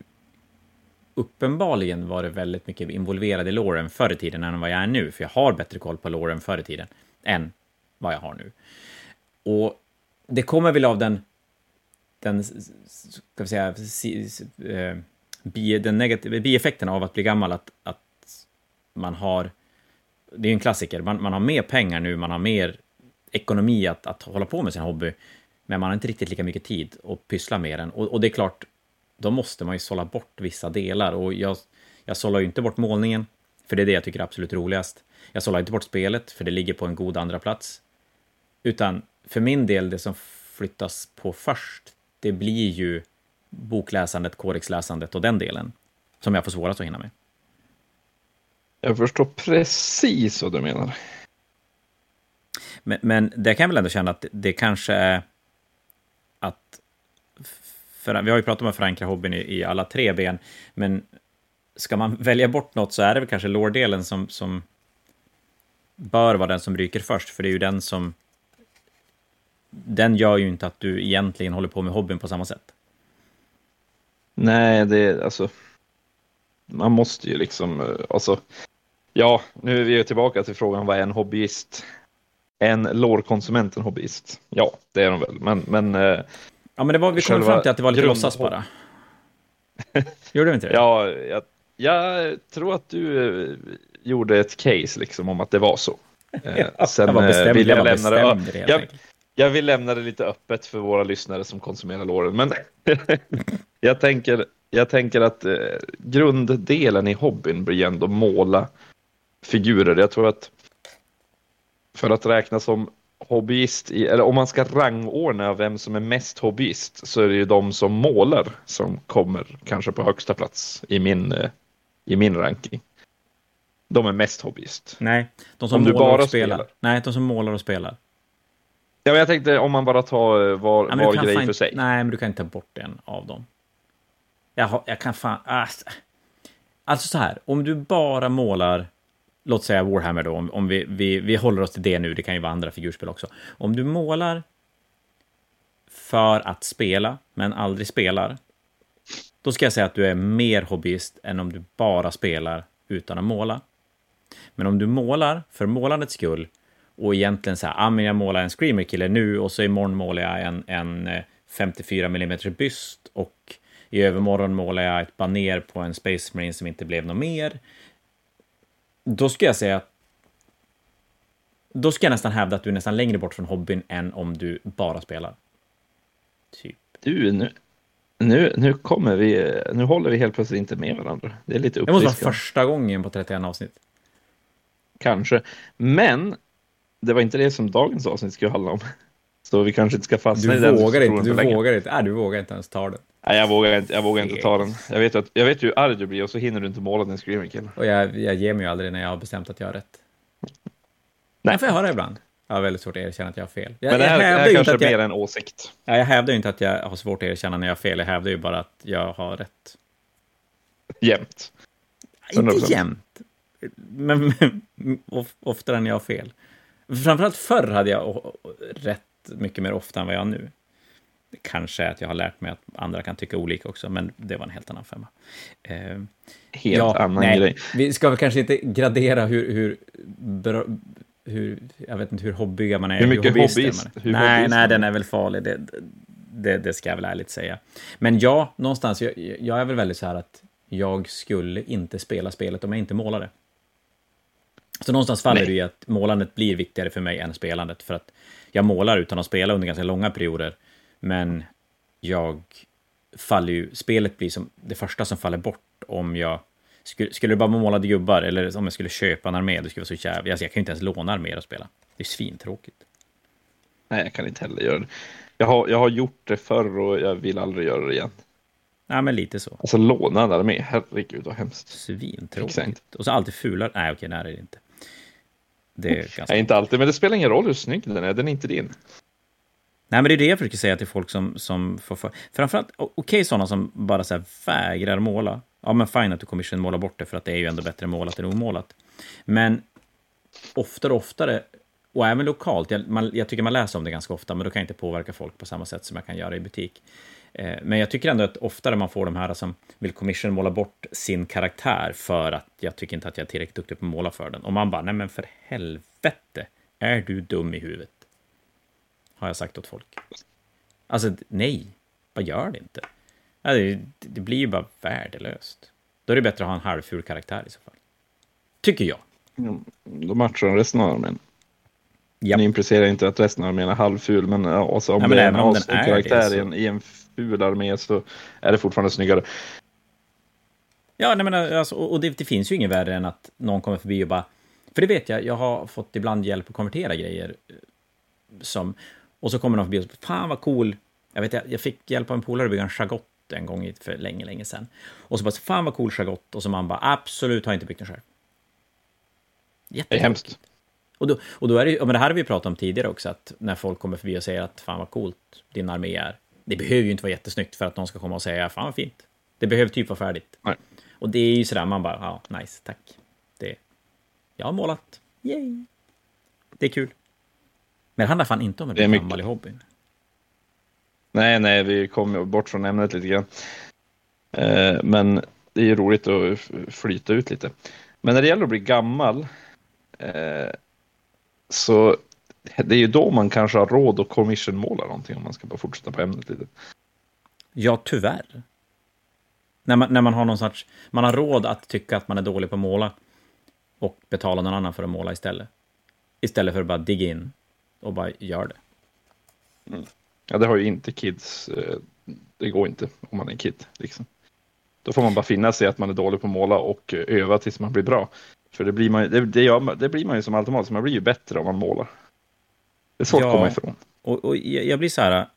uppenbarligen varit väldigt mycket involverad i Lauren förr i tiden än vad jag är nu, för jag har bättre koll på Lauren förr i tiden än vad jag har nu. Och det kommer väl av den, den ska vi säga, eh, bi, den negativa bieffekten av att bli gammal, att, att man har... Det är ju en klassiker, man, man har mer pengar nu, man har mer ekonomi att, att hålla på med sin hobby, men man har inte riktigt lika mycket tid att pyssla med den. Och, och det är klart, då måste man ju sålla bort vissa delar. Och jag, jag sållar ju inte bort målningen, för det är det jag tycker är absolut roligast. Jag sållar inte bort spelet, för det ligger på en god andra plats. Utan för min del, det som flyttas på först, det blir ju bokläsandet, kodexläsandet och den delen som jag får svårast att hinna med. Jag förstår precis vad du menar. Men, men det kan jag väl ändå känna att det kanske är att... För, vi har ju pratat om att förankra hobbyn i, i alla tre ben, men ska man [laughs] välja bort något så är det väl kanske lårdelen som, som bör vara den som ryker först, för det är ju den som... Den gör ju inte att du egentligen håller på med hobbyn på samma sätt. Nej, det är alltså. Man måste ju liksom, eh, alltså. Ja, nu är vi tillbaka till frågan vad är en hobbyist? En lårkonsument en hobbyist? Ja, det är de väl, men. men eh, ja, men det var, vi kom fram till att det var lite grund... låtsas bara. [laughs] Gjorde vi inte det? Ja, jag, jag tror att du eh, gjorde ett case liksom om att det var så. [laughs] ja, Sen jag var bestämd, vill jag, jag lämna det. Jag, vill lämna det lite öppet för våra lyssnare som konsumerar låren, men [laughs] jag, tänker, jag tänker att eh, grunddelen i hobbyn blir ändå måla figurer. Jag tror att för att räkna som hobbyist, i, eller om man ska rangordna vem som är mest hobbyist, så är det ju de som målar som kommer kanske på högsta plats i min, eh, i min ranking. De är mest hobbyist. Nej, de som om målar och spelar. spelar. Nej, de som målar och spelar. Ja, men jag tänkte om man bara tar eh, var, ja, var grej för sig. Nej, men du kan inte ta bort en av dem. Jag, har, jag kan fan... Alltså, alltså så här, om du bara målar, låt säga Warhammer då, om, om vi, vi, vi håller oss till det nu, det kan ju vara andra figurspel också. Om du målar för att spela, men aldrig spelar, då ska jag säga att du är mer hobbyist än om du bara spelar utan att måla. Men om du målar för målandets skull och egentligen så här, ah, men jag målar en Screamer-kille nu och så imorgon målar jag en, en 54 eh, mm byst och i övermorgon målar jag ett baner på en Space Marine som inte blev något mer. Då ska jag säga att då ska jag nästan hävda att du är nästan längre bort från hobbyn än om du bara spelar. Typ. Du, nu, nu, nu kommer vi, nu håller vi helt plötsligt inte med varandra. Det är lite uppfriskande. Det måste vara första gången på 31 avsnitt. Kanske. Men det var inte det som dagens avsnitt skulle handla om. Så vi kanske inte ska fastna du i den. Vågar inte, du vågar inte, äh, du vågar inte ens ta den. Nej, jag vågar inte, jag vågar inte ta den. Jag vet, att, jag vet ju hur arg du blir och så hinner du inte måla din screaming kill. Och jag, jag ger mig ju aldrig när jag har bestämt att jag har rätt. Nej. Det får jag höra ibland. Jag har väldigt svårt att erkänna att jag har fel. Jag, Men det här, jag här kanske är mer en åsikt. Ja, jag hävdar ju inte att jag har svårt att erkänna när jag har fel. Jag hävdar ju bara att jag har rätt. Jämt. Inte jämt. Men, men oftare än jag har fel. Framförallt förr hade jag rätt mycket mer ofta än vad jag har nu. Kanske att jag har lärt mig att andra kan tycka olika också, men det var en helt annan femma. Eh, helt ja, annan nej, grej. Vi ska väl kanske inte gradera hur, hur, bra, hur, jag vet inte hur hobbyga man är. Hur mycket hobbyist hobbyist- man. hur Nej, hobbyist nej, den är väl farlig. Det, det, det ska jag väl ärligt säga. Men ja, någonstans, jag, jag är väl väldigt så här att jag skulle inte spela spelet om jag inte målade. Så någonstans faller Nej. det i att målandet blir viktigare för mig än spelandet. För att jag målar utan att spela under ganska långa perioder. Men jag faller ju, spelet blir som det första som faller bort om jag skulle, skulle det bara vara målade gubbar eller om jag skulle köpa en armé, det skulle vara så jävla... Alltså jag kan ju inte ens låna arméer att spela. Det är svintråkigt. Nej, jag kan inte heller göra det. Jag har, jag har gjort det förr och jag vill aldrig göra det igen. Nej, men lite så. Alltså låna en armé, herregud vad hemskt. Svintråkigt. Exakt. Och så alltid fulare. Nej, okej, nej, det är det inte. Ganska... Nej, inte alltid, men det spelar ingen roll hur snygg den är, den är inte din. Nej, men det är det jag försöker säga till folk som, som får för... Framförallt, okej sådana som bara så här vägrar måla. Ja, men fine att du commission målar bort det, för att det är ju ändå bättre målat än omålat. Men oftare och oftare, och även lokalt, jag, man, jag tycker man läser om det ganska ofta, men då kan jag inte påverka folk på samma sätt som jag kan göra i butik. Eh, men jag tycker ändå att oftare man får de här som vill commission måla bort sin karaktär för att jag tycker inte att jag är tillräckligt duktig på att måla för den. Och man bara, nej men för helvete, är du dum i huvudet? Har jag sagt åt folk. Alltså, nej. Vad gör det inte? Det, blir ju bara värdelöst. Då är det bättre att ha en halvful karaktär i så fall. Tycker jag. Mm, Då matchar den resten av armén. Ja. Ni implicerar inte att resten av armén är halvful, men alltså, om Ja, men det är en karaktär det, så- i, en, i en ful armé så är det fortfarande snyggare. Ja, nej, men alltså, och det, det finns ju inget värre än att någon kommer förbi och bara... För det vet jag, jag har fått ibland hjälp att konvertera grejer. eh, Som, och så kommer någon förbi och säger, fan vad cool. Jag, vet, jag, jag fick hjälp av en polare att bygga en chagott en gång för länge, länge sedan. Och så bara, fan vad cool chagott. Och så man bara, absolut har jag inte byggt den själv. Det är hemskt. Och då, och då är det men det här har vi pratat om tidigare också, att när folk kommer förbi och säger att fan vad coolt din armé är. Det behöver ju inte vara jättesnyggt för att någon ska komma och säga fan vad fint. Det behöver typ vara färdigt. Nej. Och det är ju sådär, man bara, ja, nice, tack. Det, jag har målat. Yay! Det är kul. Men det handlar fan inte om att bli mycket. gammal i hobbyn. Nej, nej, vi kom bort från ämnet lite grann. Eh, men det är ju roligt att flyta ut lite. Men när det gäller att bli gammal eh, så det är ju då man kanske har råd att commissionmåla någonting om man ska bara fortsätta på ämnet lite. Ja, tyvärr. När man, när man har någon sorts... Man har råd att tycka att man är dålig på att måla och betala någon annan för att måla istället. Istället för att bara digga in och bara gör det. Ja, det har ju inte kids. Eh, det går inte om man är kid. Liksom. Då får man bara finna sig att man är dålig på att måla och eh, öva tills man blir bra. För det blir man, det, det, gör, det blir man ju som automatiskt, man blir ju bättre om man målar. Det är svårt Ja. att komma ifrån. Och, och jag blir så här,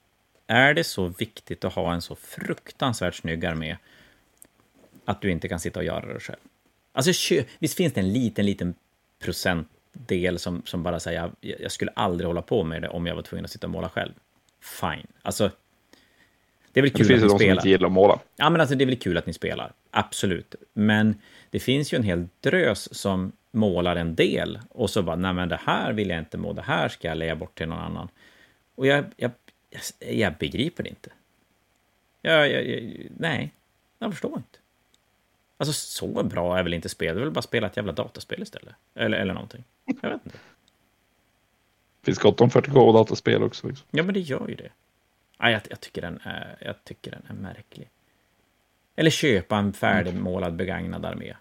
är det så viktigt att ha en så fruktansvärt snygg armé att du inte kan sitta och göra det själv? Alltså, visst finns det en liten, liten procentdel som, som bara säger jag, jag skulle aldrig hålla på med det om jag var tvungen att sitta och måla själv. Fine. Alltså, det är väl Det kul ju att de ni som spelar. inte gillar att måla. Ja, men alltså det är väl kul att ni spelar. Absolut. Men det finns ju en hel drös som målar en del och så bara, nej men det här vill jag inte må, det här ska jag lägga bort till någon annan. Och jag, jag, jag, jag begriper det inte. Jag, jag, jag, nej, jag förstår inte. Alltså så bra är väl inte spel, det är väl bara spela ett jävla dataspel istället. Eller, eller någonting. Jag vet inte. Det finns gott om 40K dataspel också. Liksom. Ja, men det gör ju det. Nej, jag, jag, tycker den är, jag tycker den är märklig. Eller köpa en färdigmålad begagnad armé.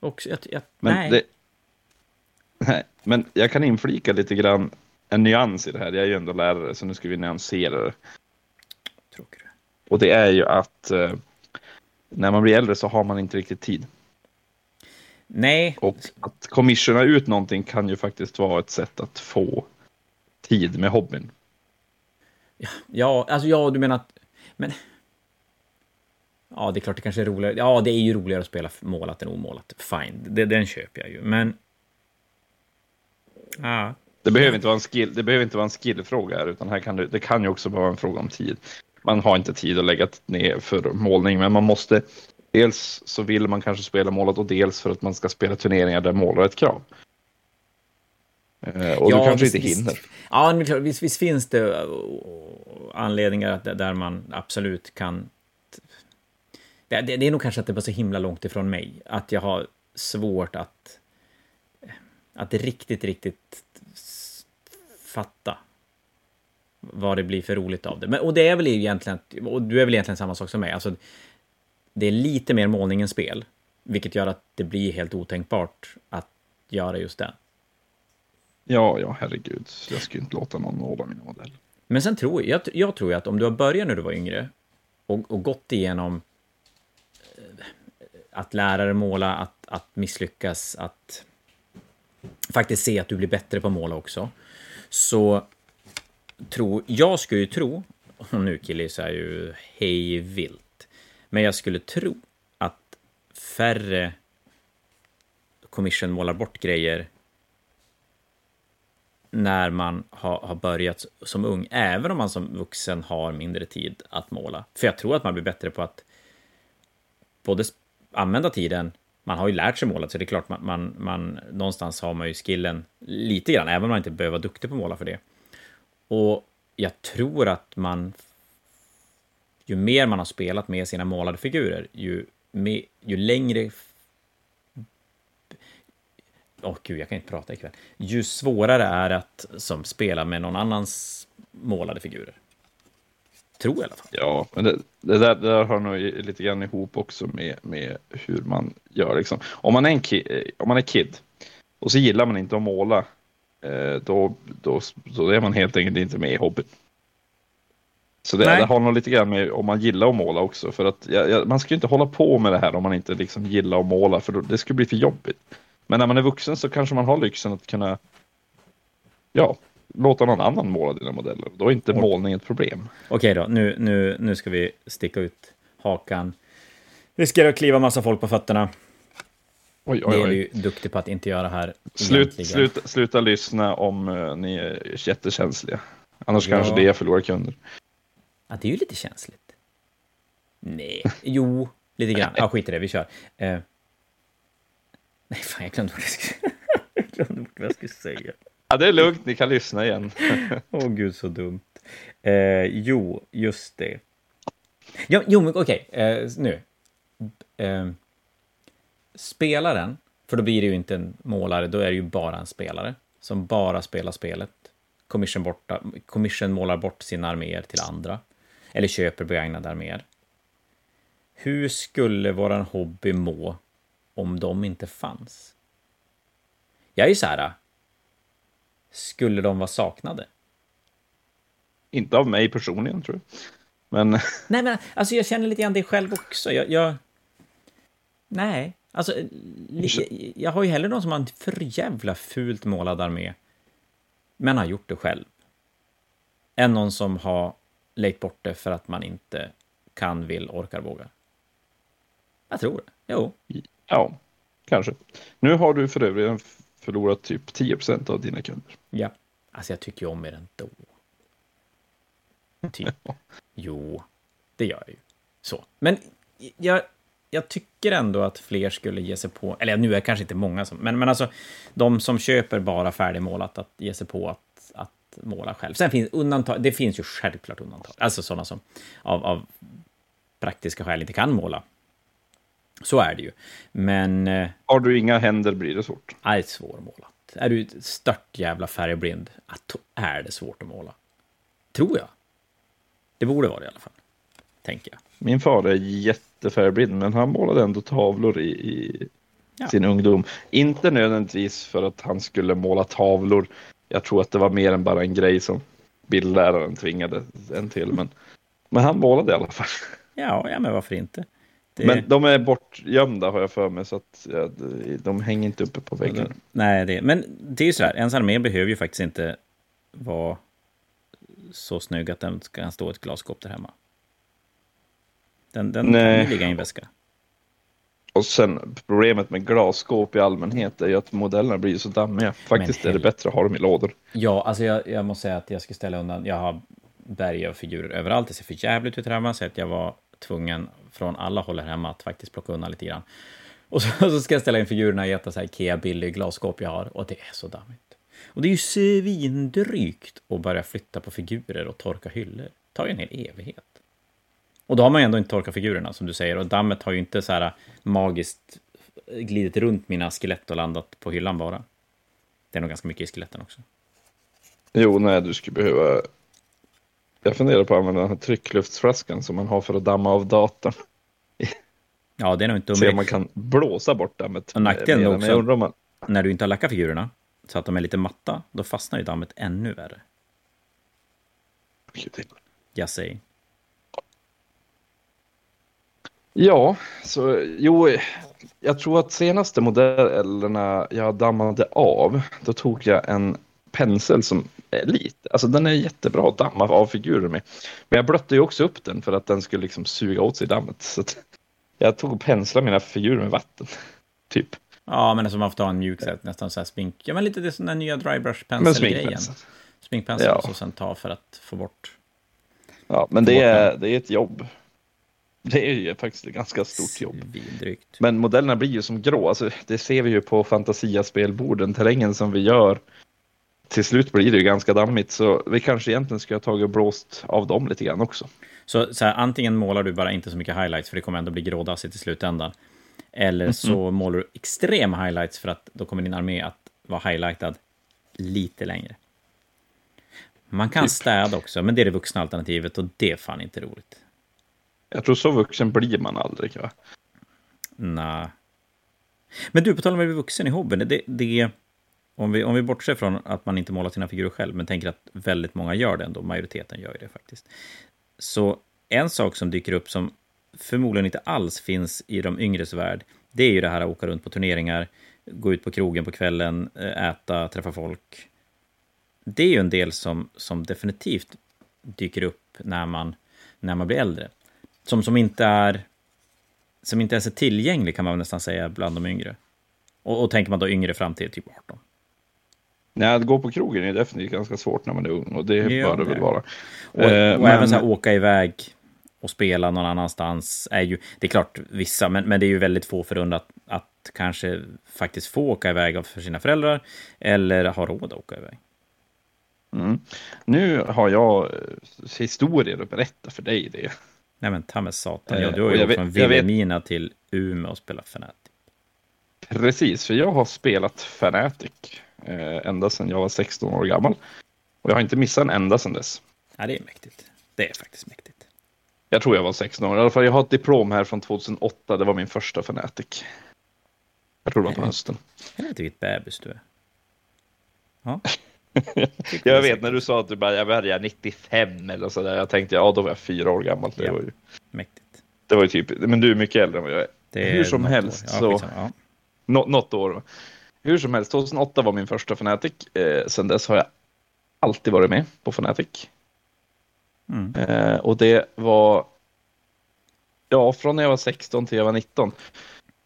Och, jag, jag, Men, nej. det, nej, men jag kan inflika lite grann en nyans i det här. Jag är ju ändå lärare så nu ska vi nyansera det. Tråkigt. Och det är ju att eh, när man blir äldre så har man inte riktigt tid. Nej, Och att commissiona ut någonting kan ju faktiskt vara ett sätt att få tid med hobbyn. ja, alltså ja, du menar att... Men... Ja, det är klart det kanske är roligare. Ja, det är ju roligare att spela målat än omålat. Fine, det, den köper jag ju. Men... Ja, Det behöver inte vara en, skill, det behöver inte vara en skillfråga här, utan här kan det, det kan ju också vara en fråga om tid. Man har inte tid att lägga ner för målning, men man måste Dels så vill man kanske spela målat och dels för att man ska spela turneringar där mål är ett krav. Eh, och Ja, du kanske visst- inte hinner. Ja, visst, visst finns det uh, anledningar där man absolut kan... Det, det, är nog kanske att det var så himla långt ifrån mig. Att jag har svårt att... att riktigt, riktigt fatta vad det blir för roligt av det. Men, och det är väl egentligen, och du är väl egentligen samma sak som mig, alltså det är lite mer målning än spel, vilket gör att det blir helt otänkbart att göra just det. Ja, ja, herregud. Jag skulle inte låta någon måla mina modeller. Men sen tror jag, jag tror att om du har börjat när du var yngre och, och gått igenom att lära dig måla, att, att misslyckas, att faktiskt se att du blir bättre på att måla också, så tror, jag skulle ju tro, och nu killis är ju hej vilt, men jag skulle tro att färre commission målar bort grejer när man har, har börjat som ung, även om man som vuxen har mindre tid att måla. För jag tror att man blir bättre på att både använda tiden, man har ju lärt sig måla, så det är klart man, man, man någonstans har man ju skillen lite grann, även om man inte behöver vara duktig på att måla för det. Och jag tror att man, ju mer man har spelat med sina målade figurer, ju, med, ju längre åh oh, gud, jag kan inte prata ikväll. Ju svårare är det att som spela med någon annans målade figurer. Tror jag i alla fall. Ja, men det, det, där, det där hör nog lite grann ihop också med, med hur man gör. Liksom. Om, man är en ki, eh, om man är kid och så gillar man inte att måla, eh, då, då, då är man helt enkelt inte med i hobbyn. Så det, det, har nog lite grann med om man gillar att måla också. För att ja, ja, man ska ju inte hålla på med det här om man inte liksom gillar att måla, för då, det skulle bli för jobbigt. Men när man är vuxen så kanske man har lyxen att kunna ja, låta någon annan måla dina modeller. Då är inte mm. målning ett problem. Okej då, nu, nu, nu ska vi sticka ut hakan. Riskerar att kliva massa folk på fötterna. Oj, oj, oj. Det är ju duktig på att inte göra här. Slut, sluta, sluta lyssna om uh, ni är jättekänsliga. Annars ja. kanske det är förlorar kunder. Ja, det är ju lite känsligt. Nej, jo, lite grann. Ja, skit i det, vi kör. Uh, [laughs] Nej, fan, jag glömde vad jag skulle, [laughs] jag glömde vad jag skulle säga. Ja, det är lugnt, ni kan lyssna igen. [laughs] Åh oh, gud, så dumt. Eh, jo, just det. Jo, jo men okej, okay, eh, nu. Eh, spelaren, för då blir det ju inte en målare, då är det ju bara en spelare som bara spelar spelet. Commission, borta, commission målar bort sina arméer till andra, eller köper begagnade arméer. Hur skulle våran hobby må om de inte fanns. Jag är ju så här, skulle de vara saknade? Inte av mig personligen, tror jag. Men... [laughs] Nej, men alltså jag känner lite grann det själv också. Jag, jag... Nej, alltså jag, jag har ju hellre någon som har en för jävla fult målad armé, men har gjort det själv. Än någon som har lejt bort det för att man inte kan, vill, orkar, vågar. Jag tror det. Jo. Ja, kanske. Nu har du för övrigt förlorat typ 10% av dina kunder. Ja, alltså jag tycker ju om er ändå. Typ. [laughs] jo, det gör jag ju. Så. Men jag, jag tycker ändå att fler skulle ge sig på, eller nu är det kanske inte många som, men, men alltså de som köper bara färdigmålat, att ge sig på att, att måla själv. Sen finns undantag, det finns ju självklart undantag, alltså sådana som av, av praktiska skäl inte kan måla. Så är det ju. Men... Eh, Har du inga händer blir det svårt. Nej, det är svårmålat. Är du stört jävla färgblind, då är det svårt att måla. Tror jag. Det borde vara det i alla fall. Tänker jag. Min far är jättefärgblind, men han målade ändå tavlor i, i ja. sin ungdom. Inte nödvändigtvis för att han skulle måla tavlor. Jag tror att det var mer än bara en grej som bildläraren tvingade en till. Men, men han målade i alla fall. Ja, ja men varför inte? Det... Men de är bortgömda har jag för mig, så att ja, de hänger inte uppe på väggen. Nej, det, men det är ju så här, ens armé behöver ju faktiskt inte vara så snygg att den kan stå ett glasskåp där hemma. Den, den Nej. kan ju ligga i en väska. Och sen problemet med glasskåp i allmänhet är ju att modellerna blir så dammiga. Faktiskt är det bättre att ha dem i lådor. Ja, alltså jag, jag måste säga att jag ska ställa undan. Jag har berg av figurer överallt. Det ser för jävligt ut hemma, så att jag var tvungen från alla håll här hemma att faktiskt plocka undan lite grann. Och så, [laughs] så ska jag ställa in figurerna i ett här Ikea billig glasskåp jag har och det är så dammigt. Och det är ju svindrygt att börja flytta på figurer och torka hyllor. Det tar ju en hel evighet. Och då har man ju ändå inte torkat figurerna som du säger och dammet har ju inte så här magiskt glidit runt mina skelett och landat på hyllan bara. det är nog ganska mycket i skeletten också. Jo, nej, du skulle behöva... Jag funderar på att använda den här tryckluftsflaskan som man har för att damma av datorn. Ja, det är nog inte Se om man kan blåsa bort dammet. Och nackdelen mer, också- jag undrar man... När du inte har lackat figurerna, så att de är lite matta, då fastnar ju dammet ännu värre. Jag säger. Ja, så jo, jag tror att senaste modellerna jag dammade av, då tog jag en pensel som är lite, alltså den är jättebra att damma av figurer med. Men jag blötte ju också upp den för att den skulle liksom suga åt sig dammet. Så jag tog och penslade mina figurer med vatten, [laughs] typ. Ja, men som man får ta en mjuk, här, nästan så här smink. Ja, men lite det som den nya drybrush Men pencil-grejen. sminkpensel. Ja. och så sen ta för att få bort. Ja, men det är, det är ett jobb. Det är ju faktiskt ett ganska stort jobb. Svindrygt. Men modellerna blir ju som grå. Alltså, det ser vi ju på Fantasia-spelborden. Terrängen som vi gör. Till slut blir det ju ganska dammigt. Så vi kanske egentligen ska ha tagit och blåst av dem lite grann också. Så, så här, antingen målar du bara inte så mycket highlights, för det kommer ändå bli grådassigt i slutändan. Eller så målar du extrem highlights, för att då kommer din armé att vara highlightad lite längre. Man kan Typ. städa också, men det är det vuxna alternativet och det är fan inte roligt. Jag tror så vuxen blir man aldrig. Va? Nej. Men du, på tal om att bli vuxen i hobbyn, det, det, om, vi, om vi bortser från att man inte målar sina figurer själv, men tänker att väldigt många gör det ändå, majoriteten gör ju det faktiskt. Så en sak som dyker upp som förmodligen inte alls finns i de yngres värld, det är ju det här att åka runt på turneringar, gå ut på krogen på kvällen, eh, äta, träffa folk. Det är ju en del som, som definitivt dyker upp när man, när man blir äldre. Som, som inte är som inte ens är tillgänglig kan man nästan säga bland de yngre. Och, och tänker man då yngre fram till typ 18. Nej, att gå på krogen är definitivt ganska svårt när man är ung. Och det Ja, bör det väl vara. Och, Eh, och men- även så här åka iväg och spela någon annanstans är ju, det är klart vissa, men, men det är ju väldigt få förunnat att kanske faktiskt få åka iväg av- för sina föräldrar eller ha råd att åka iväg. Mm. Nu har jag eh, historier att berätta för dig. Det. Nej men ta med satan, Eh, ja, du har ju vet- från Vilhelmina till Umeå och spelat Fnatic. Precis, för jag har spelat Fnatic eh, ända sedan jag var 16 år gammal. Och jag har inte missat en enda sedan dess. Ja, det är mäktigt. Det är faktiskt mäktigt. Jag tror jag var 16 år. I alla fall, jag har ett diplom här från 2008. Det var min första Fnatic. Jag tror det var på hösten. Helvete vilket bebis du är. Ja. [laughs] Jag vet när du sa att du bara, jag började 95 eller sådär. Jag tänkte, ja då var jag fyra år gammal. Det, Ja. var, ju, Mäktigt. det var ju typ, men du är mycket äldre än vad jag är. Det är Hur som helst år. Ja, så-. Ja. Nå, något år. Hur som helst, 2008 var min första Fnatic. Eh, sen dess har jag alltid varit med på Fnatic. Mm. Eh, och det var, ja, från när jag var 16 till jag var 19.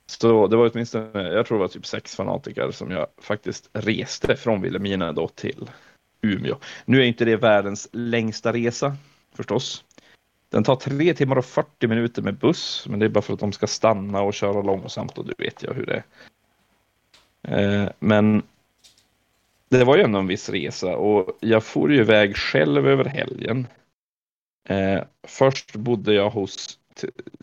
Så det var åtminstone, jag tror det var typ sex fanatiker som jag faktiskt reste från Vilhelmina då till Umeå. Nu är inte det världens längsta resa förstås. Den tar tre timmar och 40 minuter med buss, men det är bara för att de ska stanna och köra långsamt och du vet jag hur det är. Eh, men det var ju ändå en viss resa och jag for ju iväg själv över helgen. Eh, först bodde jag hos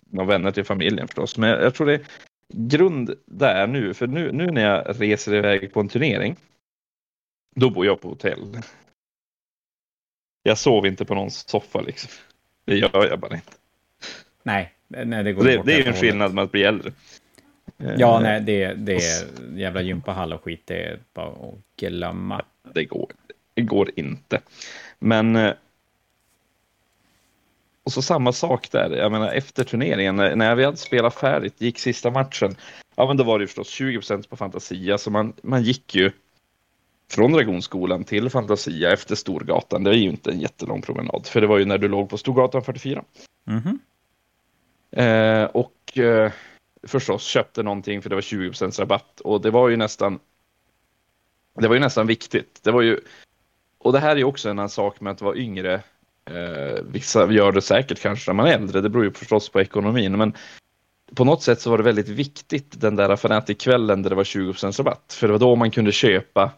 några vänner till familjen förstås, men jag tror det är grund där nu, för nu, nu när jag reser iväg på en turnering, då bor jag på hotell. Jag sov inte på någon soffa liksom. Det gör jag bara inte. Nej, nej, det går det, det är ju en skillnad med att bli äldre. Eh, Ja, nej, det, det är jävla gympahall och skit. Det är bara att glömma. Det går, det går inte. Men... eh, Och så samma sak där. Jag menar efter turneringen, när vi hade spelat färdigt, gick sista matchen. Ja, men då var det ju förstås 20% på Fantasia, så man, man gick ju från Dragonskolan till Fantasia efter Storgatan. Det är ju inte en jättelång promenad, för det var ju när du låg på Storgatan 44. Mhm. Eh, och eh, förstås köpte någonting för det var 20 rabatt och det var ju nästan det var ju nästan viktigt. Det var ju och det här är ju också en sak med att vara yngre. Eh, vissa gör det säkert kanske när man är äldre. Det beror ju förstås på ekonomin, men på något sätt så var det väldigt viktigt den där Fanatic-kvällen där det var 20 rabatt, för det var då man kunde köpa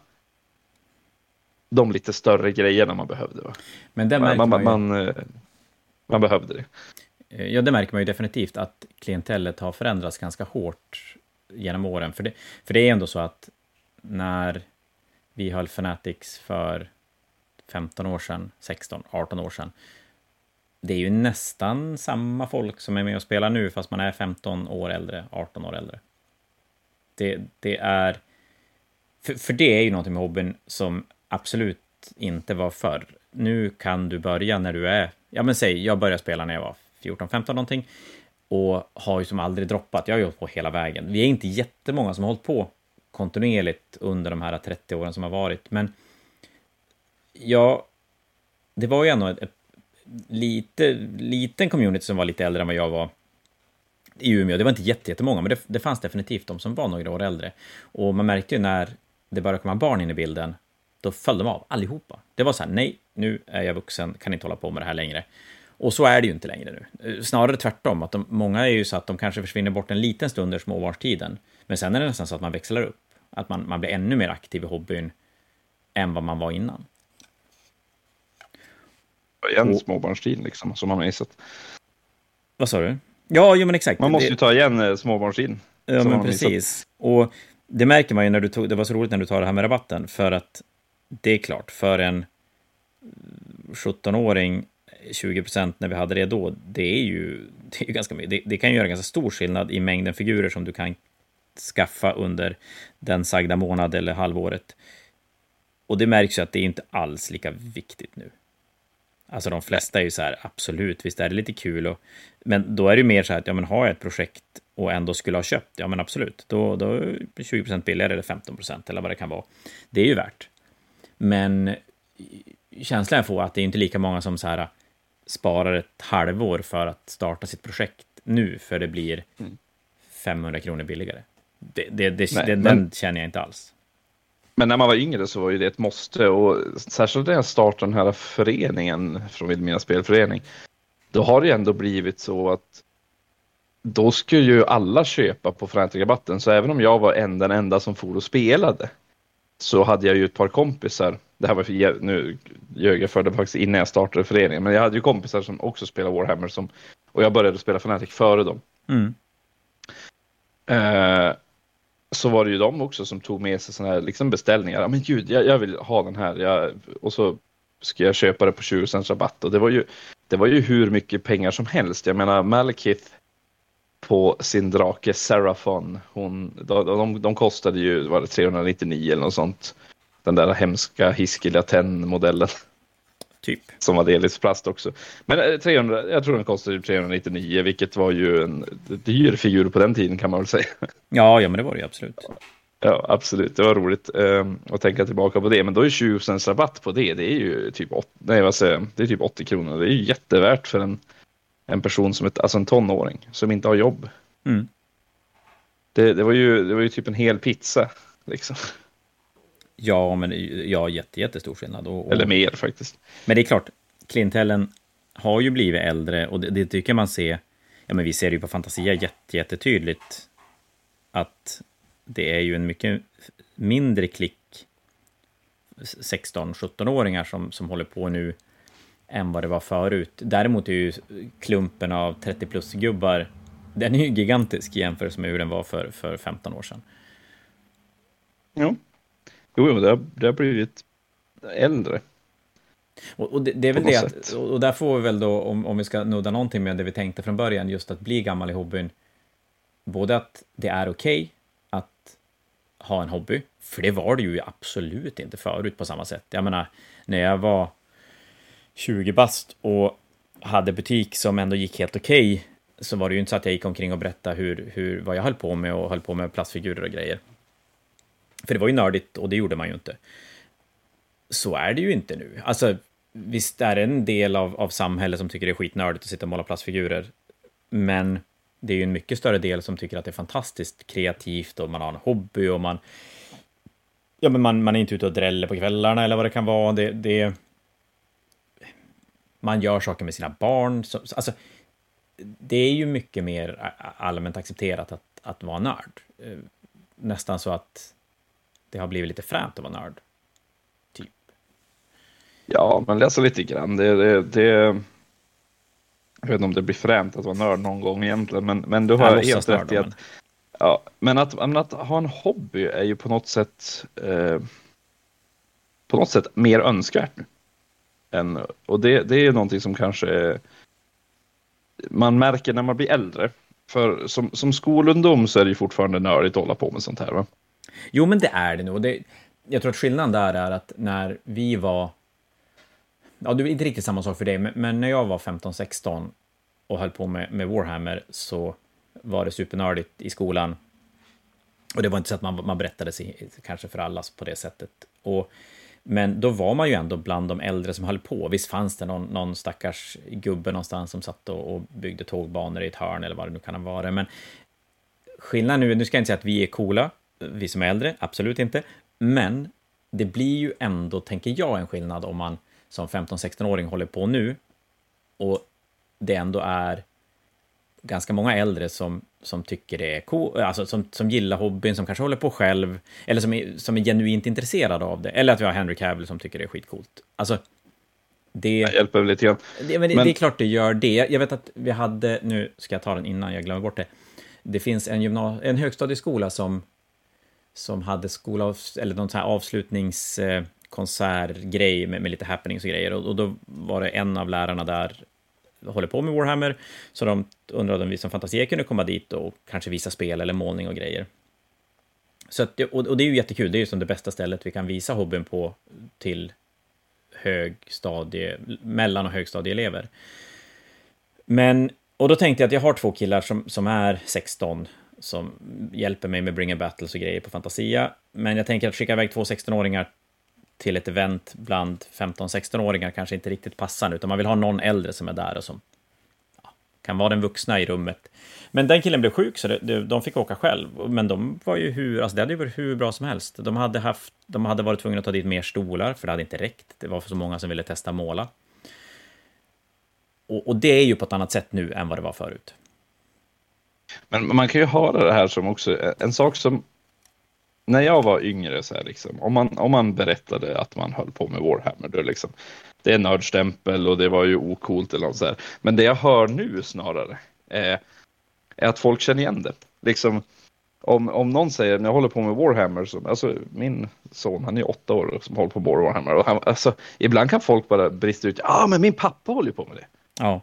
de lite större grejerna man behövde. Va? Men det märker Man, man, man, man, eh, man behövde det. Eh, ja, det märker man ju definitivt att klientellet har förändrats ganska hårt genom åren. För det, för det är ändå så att när, vi höll Fanatics för 15 år sedan, 16, 18 år sedan. Det är ju nästan samma folk som är med och spelar nu, fast man är 15 år äldre, 18 år äldre. Det, det är... För, för det är ju någonting med hobbyn som absolut inte var förr. Nu kan du börja när du är, ja men säg, jag började spela när jag var 14-15 någonting och har ju som aldrig droppat. Jag har ju hållit på hela vägen. Vi är inte jättemånga som har hållit på kontinuerligt under de här 30 åren som har varit, men ja, det var ju ändå ett, ett lite, liten community som var lite äldre än vad jag var i Umeå. Det var inte jättemånga, men det, det fanns definitivt de som var några år äldre. Och man märkte ju när det började komma barn in i bilden, då föll de av allihopa. Det var så här, nej, nu är jag vuxen, kan inte hålla på med det här längre. Och så är det ju inte längre nu. Snarare tvärtom, att de, många är ju så att de kanske försvinner bort en liten stund under småbarnstiden. Men sen är det nästan så att man växlar upp. Att man, man blir ännu mer aktiv i hobbyn än vad man var innan. Igen och, småbarnstiden liksom, som man har missat. Vad sa du? Ja, jo men exakt. Man måste ju ta igen eh, småbarnstiden. Ja, men precis. Och det märker man ju när du tog, det var så roligt när du tar det här med rabatten, för att det är klart, för en 17-åring 20 procent när vi hade det då, det är ju, [laughs] det är ju ganska det, det kan ju göra ganska stor skillnad i mängden figurer som du kan skaffa under den sagda månad eller halvåret. Och det märks ju att det är inte alls lika viktigt nu. Alltså de flesta är ju så här, absolut, visst är det lite kul, och, men då är det ju mer så här att, ja men har jag ett projekt och ändå skulle ha köpt, ja men absolut, då, då är 20 procent billigare eller 15 procent eller vad det kan vara. Det är ju värt. Men eh, känslan jag får att det är inte lika många som så här sparar ett halvår för att starta sitt projekt nu, för det blir 500 kronor billigare. Det, det, det, Nej, den men, känner jag inte alls. Men när man var yngre så var ju det ett måste och särskilt när jag startade den här föreningen från Vilhelmina spelförening. Då har det ändå blivit så att då skulle ju alla köpa på Fnatic-rabatten. Så även om jag var en, den enda som for och spelade så hade jag ju ett par kompisar. Det här var för, nu ljög jag för det faktiskt innan jag startade föreningen. Men jag hade ju kompisar som också spelade Warhammer som, och jag började spela Fnatic före dem. Mm. Eh, så var det ju de också som tog med sig sådana här liksom beställningar. Men gud, jag, jag vill ha den här. Jag, och så ska jag köpa det på 20 cents rabatt. Och det var, ju, det var ju hur mycket pengar som helst. Jag menar Malekith på sin drake Serafon. Hon, de, de, de kostade ju var det 399 eller något sånt. Den där hemska hiskeliga modellen Typ. Som var delvis plast också. Men 300, eh, jag tror den kostade 399, vilket var ju en dyr figur på den tiden kan man väl säga. Ja, ja men det var det ju absolut. Ja, absolut. Det var roligt um, att tänka tillbaka på det. Men då är 20 rabatt på det. Det är ju typ, 80, nej, vad säger, det är typ 80 kronor. Det är ju jättevärt för en, en person som ett, alltså en tonåring som inte har jobb. Mm. Det, det, var ju, det var ju typ en hel pizza. Liksom. Ja, men ja, jätte, jättestor skillnad. Och, och... Eller mer faktiskt. Men det är klart, klientellen har ju blivit äldre och det, det tycker man ser. Ja, men vi ser ju på Fantasia jätte, jättetydligt att det är ju en mycket mindre klick 16-17-åringar som, som håller på nu än vad det var förut. Däremot är ju klumpen av 30 plus-gubbar, den är ju gigantisk i jämförelse med hur den var för, för 15 år sedan. Jo, jo det, har, det har blivit äldre. Och, och det, det, är väl det att, och där får vi väl då, om, om vi ska nudda någonting med det vi tänkte från början, just att bli gammal i hobbyn, både att det är okej okay att ha en hobby, för det var det ju absolut inte förut på samma sätt. Jag menar, när jag var 20 bast och hade butik som ändå gick helt okej, okay, så var det ju inte så att jag gick omkring och berättade hur, hur, vad jag höll på med och höll på med plastfigurer och grejer. För det var ju nördigt och det gjorde man ju inte. Så är det ju inte nu. Alltså, visst är det en del av, av samhället som tycker det är skitnördigt att sitta och måla plastfigurer. Men det är ju en mycket större del som tycker att det är fantastiskt kreativt och man har en hobby och man... Ja, men man, man är inte ute och dräller på kvällarna eller vad det kan vara. Det, det, man gör saker med sina barn. Så, alltså, det är ju mycket mer allmänt accepterat att, att vara nörd. Eh, nästan så att det har blivit lite fränt att vara nörd. Typ. Ja, men läsa lite grann. Det, det, det, jag vet inte om det blir fränt att vara nörd någon gång egentligen, men, men du har helt rätt i att, men... att, ja, men att, att ha en hobby är ju på något sätt eh, på något sätt mer önskvärt nu. Än, och det, det är någonting som kanske man märker när man blir äldre. För som, som skolungdom så är det ju fortfarande nördigt att hålla på med sånt här. Va? Jo, men det är det nog. Det, jag tror att skillnaden där är att när vi var... Ja, det är inte riktigt samma sak för dig, men, men när jag var 15-16 och höll på med, med Warhammer så var det supernördigt i skolan. Och det var inte så att man, man berättade sig kanske för alla på det sättet. Och, men då var man ju ändå bland de äldre som höll på. Visst fanns det någon, någon stackars gubbe någonstans som satt och, och byggde tågbanor i ett hörn eller vad det nu kan ha varit. Men skillnaden nu, nu ska jag inte säga att vi är coola, vi som är äldre, absolut inte. Men det blir ju ändå, tänker jag, en skillnad om man som 15-16-åring håller på nu och det ändå är ganska många äldre som, som tycker det är cool, alltså som, som gillar hobbyn, som kanske håller på själv, eller som är, som är genuint intresserade av det. Eller att vi har Henry Cavill som tycker det är skitcoolt. Alltså, det... Jag hjälper lite grann. Det, men det, men det är klart det gör det. Jag vet att vi hade, nu ska jag ta den innan jag glömmer bort det. Det finns en, gymna, en högstadieskola som, som hade skola, eller någon sån här avslutningskonsertgrej med, med lite happenings och grejer. Och, och då var det en av lärarna där håller på med Warhammer, så de undrade om vi som fantasier kunde komma dit och kanske visa spel eller målning och grejer. Så att, och, det är ju jättekul, det är ju som det bästa stället vi kan visa hobbyn på till högstadie, mellan och högstadieelever. Men, och då tänkte jag att jag har två killar som, som är 16, som hjälper mig med Bring a Battles och grejer på Fantasia. Men jag tänker att skicka iväg två 16-åringar till ett event bland 15-16-åringar kanske inte riktigt passar, utan man vill ha någon äldre som är där och som ja, kan vara den vuxna i rummet. Men den killen blev sjuk, så det, det, de fick åka själv. Men de var ju hur, alltså det hade ju varit hur bra som helst. De hade, haft, de hade varit tvungna att ta dit mer stolar, för det hade inte räckt. Det var för så många som ville testa måla. Och, och det är ju på ett annat sätt nu än vad det var förut. Men man kan ju ha det här som också, en sak som när jag var yngre, så här, liksom, om, man, om man berättade att man höll på med Warhammer, då liksom, det är nördstämpel och det var ju okult eller något så här. Men det jag hör nu snarare är, är att folk känner igen det. Liksom, om, om någon säger, när jag håller på med Warhammer, så, alltså min son, han är åtta år som håller på med Warhammer, och han, alltså, ibland kan folk bara brista ut, ja ah, men min pappa håller på med det. Ja.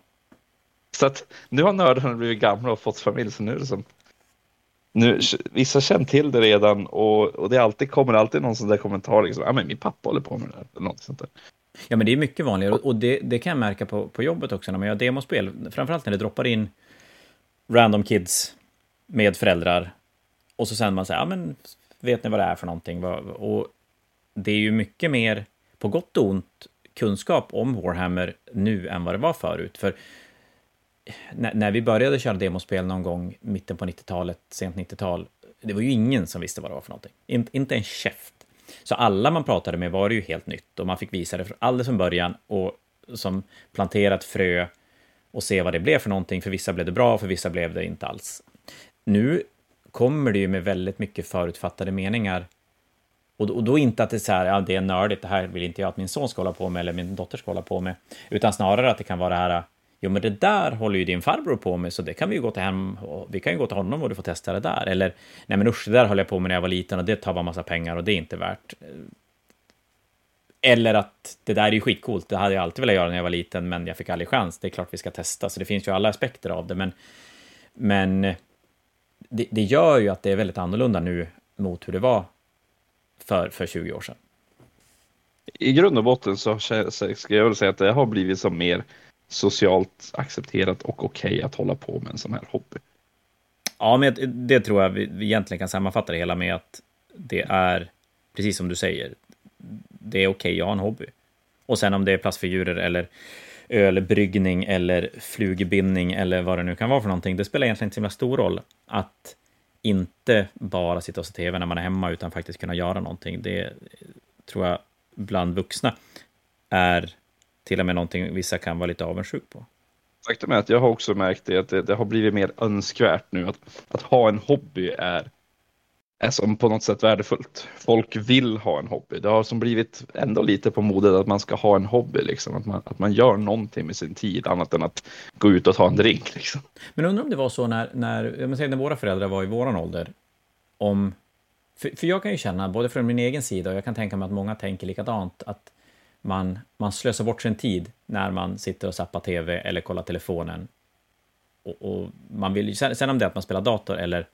Så att nu har nördarna blivit gamla och fått familj, så nu är det som, nu, vissa känner till det redan och, och det alltid, kommer alltid någon sån där kommentar, liksom, ja men min pappa håller på med det här, eller något sånt där. Ja, men det är mycket vanligare och det, det kan jag märka på, på jobbet också när man gör demospel, framförallt när det droppar in random kids med föräldrar och så sen man säger, ja men vet ni vad det är för någonting? Och det är ju mycket mer, på gott och ont, kunskap om Warhammer nu än vad det var förut. För när, när vi började köra demospel någon gång mitten på 90-talet, sent 90-tal, det var ju ingen som visste vad det var för någonting. In, inte en käft. Så alla man pratade med var det ju helt nytt och man fick visa det alldeles från början och som planterat frö och se vad det blev för någonting. För vissa blev det bra, för vissa blev det inte alls. Nu kommer det ju med väldigt mycket förutfattade meningar och då, och då, inte att det är så här, ja, det är nördigt, det här vill inte jag att min son ska hålla på med eller min dotter ska hålla på med, utan snarare att det kan vara det här, Jo, men det där håller ju din farbror på med, så det kan vi ju gå till hem och vi kan ju gå till honom och du får testa det där. Eller, nej men usch, det där höll jag på med när jag var liten och det tar bara massa pengar och det är inte värt. Eller att det där är ju skitcoolt, det hade jag alltid velat göra när jag var liten, men jag fick aldrig chans. Det är klart vi ska testa, så det finns ju alla aspekter av det, men, men det, det gör ju att det är väldigt annorlunda nu mot hur det var för, för 20 år sedan. I grund och botten så ska jag väl säga att det har blivit som mer socialt accepterat och okej okay att hålla på med en sån här hobby. Ja, men det tror jag vi egentligen kan sammanfatta det hela med att det är, precis som du säger, det är okej okay att ha en hobby. Och sen om det är plastfigurer eller ölbryggning eller flugbindning eller vad det nu kan vara för någonting, det spelar egentligen inte så himla stor roll. Att inte bara sitta och se tv när man är hemma, utan faktiskt kunna göra någonting. Det tror jag bland vuxna är till och med någonting vissa kan vara lite avundsjuk på. Faktum är att jag har också märkt det, att det, det, har blivit mer önskvärt nu. Att, att ha en hobby är, är som på något sätt värdefullt. Folk vill ha en hobby. Det har som blivit ändå lite på modet att man ska ha en hobby. Liksom. Att, man, att man gör någonting med sin tid annat än att gå ut och ta en drink. Liksom. Men undrar om det var så när, när, jag säger, när våra föräldrar var i våran ålder, om För, för jag kan ju känna, både från min egen sida och jag kan tänka mig att många tänker likadant, att man, man slösar bort sin tid när man sitter och zappar tv eller kollar telefonen. Och, och man vill, sen, sen om det är att man spelar dator eller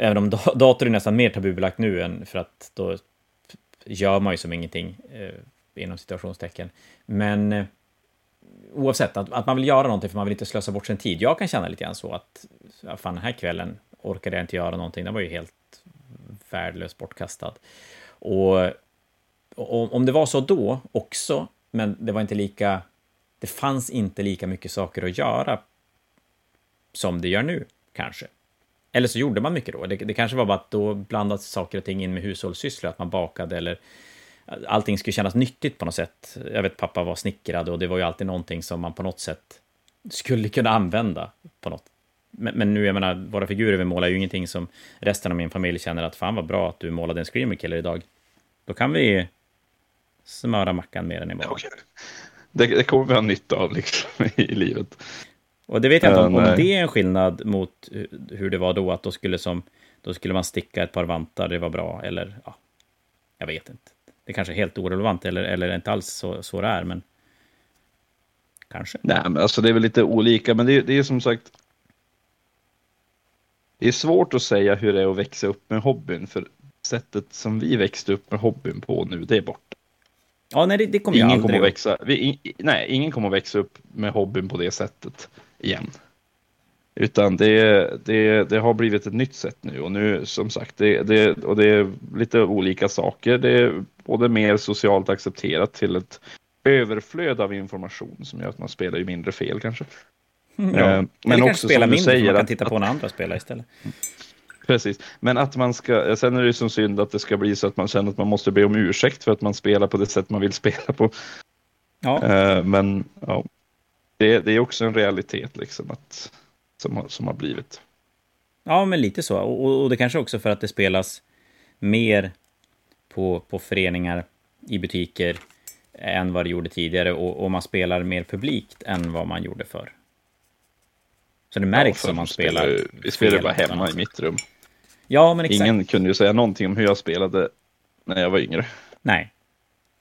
Även om dator är nästan mer tabubelagt nu än för att då gör man ju som ingenting eh, inom situationstecken. Men eh, oavsett, att, att man vill göra någonting för man vill inte slösa bort sin tid. Jag kan känna lite grann så att, ja, fan den här kvällen orkade jag inte göra någonting, den var ju helt värdelöst bortkastad. Och, och om det var så då också, men det var inte lika, det fanns inte lika mycket saker att göra som det gör nu, kanske. Eller så gjorde man mycket då. Det, det kanske var bara att då blandades saker och ting in med hushållssysslor, att man bakade eller allting skulle kännas nyttigt på något sätt. Jag vet pappa var snickrad och det var ju alltid någonting som man på något sätt skulle kunna använda på något. Men, men nu, jag menar, våra figurer vi målar är ju ingenting som resten av min familj känner att fan vad bra att du målade en Screamer Killer idag. Då kan vi smöra mackan mer än imorgon. Okay. Det, det kommer vi ha nytta av liksom i livet. Och det vet jag inte om, om det är en skillnad mot hur det var då, att då skulle, som, då skulle man sticka ett par vantar, det var bra, eller ja, jag vet inte. Det kanske är helt orelevant, eller, eller inte alls så, så det är, men kanske. Nej, men alltså det är väl lite olika, men det, det är som sagt, det är svårt att säga hur det är att växa upp med hobbyn, för sättet som vi växte upp med hobbyn på nu, det är borta. Ja, nej, det, det kommer ingen kommer att växa, vi, nej, ingen kommer att växa upp med hobbyn på det sättet igen. Utan det, det, det har blivit ett nytt sätt nu och nu som sagt, det, det, och det är lite olika saker. Det är både mer socialt accepterat till ett överflöd av information som gör att man spelar ju mindre fel kanske. Mm, ja. Eh, men Eller också spela som du mindre, säger, man kan titta på när andra spelar istället. Precis, men att man ska, sen är det ju som synd att det ska bli så att man känner att man måste be om ursäkt för att man spelar på det sätt man vill [laughs] spela på. Ja. Eh, men ja, det, det är också en realitet liksom att, som, som har blivit. Ja, men lite så. Och, och det kanske också för att det spelas mer på, på föreningar, i butiker, än vad det gjorde tidigare. Och, och man spelar mer publikt än vad man gjorde förr. Så det märks ja, om man spelar. spelar vi spelade bara hemma i mitt rum. Ja, men exakt. Ingen kunde ju säga någonting om hur jag spelade när jag var yngre. Nej.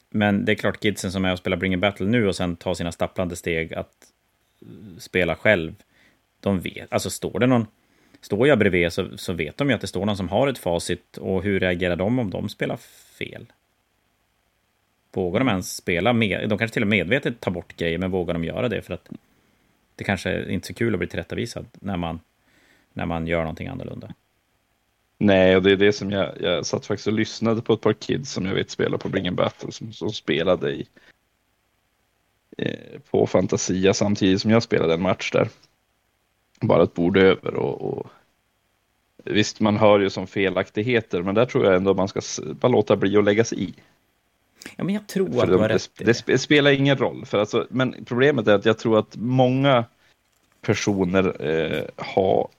Men det är klart, kidsen som är och spelar Bring a Battle nu och sen tar sina stapplande steg att spela själv, de vet, alltså står det någon, står jag bredvid så, så vet de ju att det står någon som har ett facit och hur reagerar de om de spelar fel? Vågar de ens spela med, de kanske till och med medvetet tar bort grejer, men vågar de göra det för att det kanske är inte är så kul att bli tillrättavisad när man, när man gör någonting annorlunda. Nej, och det är det som jag, jag satt faktiskt och lyssnade på ett par kids som jag vet spelar på Bring Battle som, som spelade i eh, på Fantasia samtidigt som jag spelade en match där. Bara ett bord över och, och visst, man hör ju som felaktigheter, men där tror jag ändå man ska bara låta bli att lägga sig i. Ja, men jag tror att du har rätt. Det, det, spelar ingen roll, för alltså, men problemet är att jag tror att många personer eh, har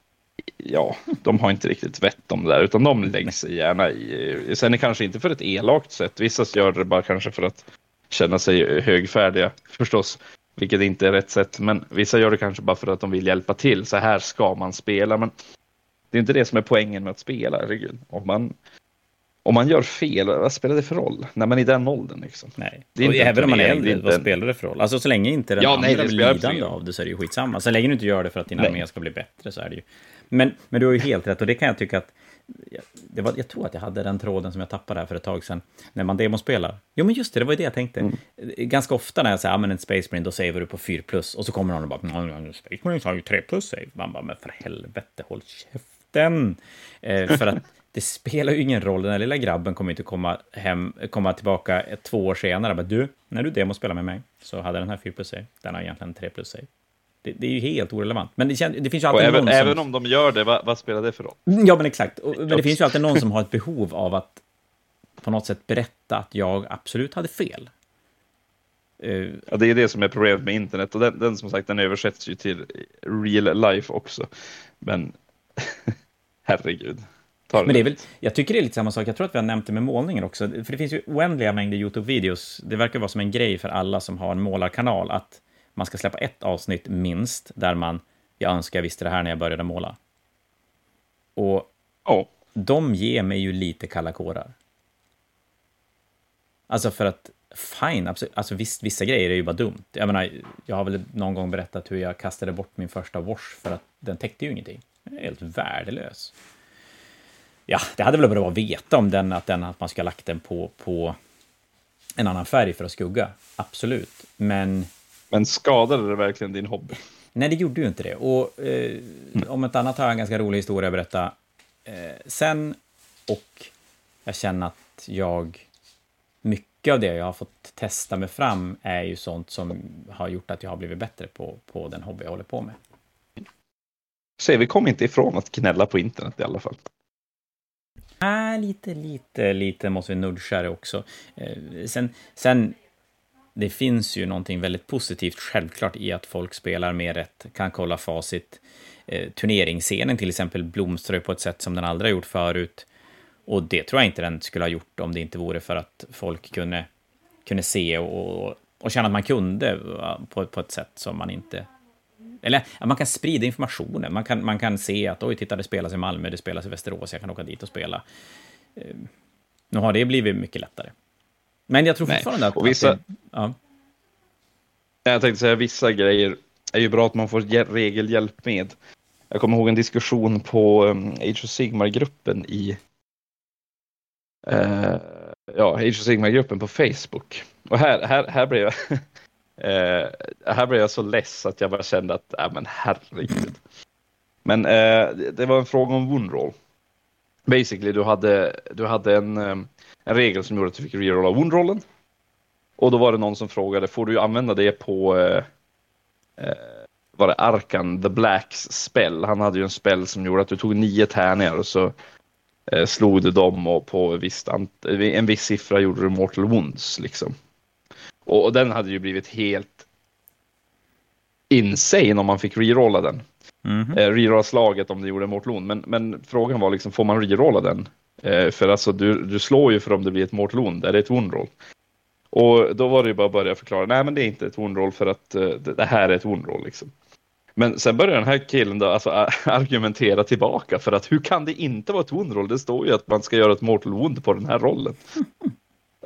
ja, de har inte riktigt vett om det där, utan de lägger sig gärna i. Sen är kanske inte för ett elakt sätt. Vissa gör det bara kanske för att känna sig högfärdiga förstås, vilket inte är rätt sätt. Men vissa gör det kanske bara för att de vill hjälpa till. Så här ska man spela, men det är inte det som är poängen med att spela. Herregud. Om man om man gör fel, vad spelar det för roll? När man är i den åldern liksom. Nej, det är och även om man är äldre, vad spelar det för roll? Alltså så länge inte den ja, andra nej, blir lidande av det så är det ju skitsamma. Så länge du inte gör det för att din armé ska bli bättre så är det ju. Men, men du har ju helt rätt och det kan jag tycka att det var, jag tror att jag hade den tråden som jag tappade här för ett tag sedan, när man demospelar. Jo, men just det, det var ju det jag tänkte. Mm. Ganska ofta när jag säger, ja men en Space Marine, då saver du på 4 plus, och så kommer någon och bara, Space Marine har ju 3 plus save. Man bara, men för helvete, håll käften! Eh, för att [laughs] det spelar ju ingen roll, den här lilla grabben kommer inte komma, hem, komma tillbaka två år senare. Bara, du, när du demospelar med mig så hade den här 4 plus save, den har egentligen 3 plus save. Det, det, är ju helt orelevant. Men det, det finns ju alltid även, någon som... Även om de gör det, vad, vad spelar det för roll? Ja, men exakt. Men det finns ju alltid någon som har ett [laughs] behov av att på något sätt berätta att jag absolut hade fel. Uh, ja, det är det som är problemet med internet och den, den som sagt den översätts ju till real life också. Men [laughs] herregud. Men det är väl, jag tycker det är lite samma sak, jag tror att vi har nämnt det med målningen också, för det finns ju oändliga mängder YouTube-videos, det verkar vara som en grej för alla som har en målarkanal, att man ska släppa ett avsnitt minst, där man, jag önskar jag visste det här när jag började måla. Och oh. de ger mig ju lite kalla kårar. Alltså för att, fine, alltså visst, vissa grejer är ju bara dumt. Jag menar, jag har väl någon gång berättat hur jag kastade bort min första wash för att den täckte ju ingenting. Den är helt värdelös. Ja, det hade väl varit bra att veta om den, att, den, att man ska ha lagt den på, på en annan färg för att skugga. Absolut, men... Men skadade det verkligen din hobby? Nej, det gjorde ju inte det. Och eh, mm. om ett annat har jag en ganska rolig historia att berätta eh, sen. Och jag känner att jag... Mycket av det jag har fått testa mig fram är ju sånt som har gjort att jag har blivit bättre på, på den hobby jag håller på med. Så vi kom inte ifrån att gnälla på internet i alla fall. Nej, lite, lite, lite måste vi nudga det också. Eh, sen, sen, det finns ju någonting väldigt positivt självklart i att folk spelar mer rätt, kan kolla facit. Eh, turneringsscenen till exempel blomstrar på ett sätt som den aldrig har gjort förut. Och det tror jag inte den skulle ha gjort om det inte vore för att folk kunde, kunde se och, och känna att man kunde på, på ett sätt som man inte eller man kan sprida informationen. Man kan, man kan se att oj, titta, det spelas i Malmö, det spelas i Västerås, jag kan åka dit och spela. Eh, nu har det blivit mycket lättare. Men jag tror fortfarande att... Och vissa... Att det, ja. Jag tänkte säga vissa grejer är ju bra att man får regelhjälp med. Jag kommer ihåg en diskussion på um, Age of Sigmar-gruppen i uh, ja, Age of Sigmar-gruppen på Facebook. Och här, här, här blev jag [laughs] Eh, här blev jag så less att jag bara kände att, äh, men herregud. Men eh, det var en fråga om woundroll. Basically, du hade, du hade en, eh, en regel som gjorde att du fick rerolla woundrollen. Och då var det någon som frågade, får du använda det på eh, eh, var det Arkan, the Blacks spell? Han hade ju en spell som gjorde att du tog nio tärningar och så eh, slog du dem och på visst, en viss siffra gjorde du mortal wounds liksom. Och, och den hade ju blivit helt insane om man fick rerolla den. Mm -hmm. eh, rerolla slaget om det gjorde Mortlon. Men, men frågan var liksom, får man rerolla den? Eh, för alltså du, du slår ju för om det blir ett Mortlon, är det ett woundroll? Och då var det ju bara att börja förklara, nej men det är inte ett woundroll för att uh, det, det, här är ett woundroll liksom. Men sen börjar den här killen då alltså, [laughs] argumentera tillbaka för att hur kan det inte vara ett woundroll? Det står ju att man ska göra ett mortal wound på den här rollen.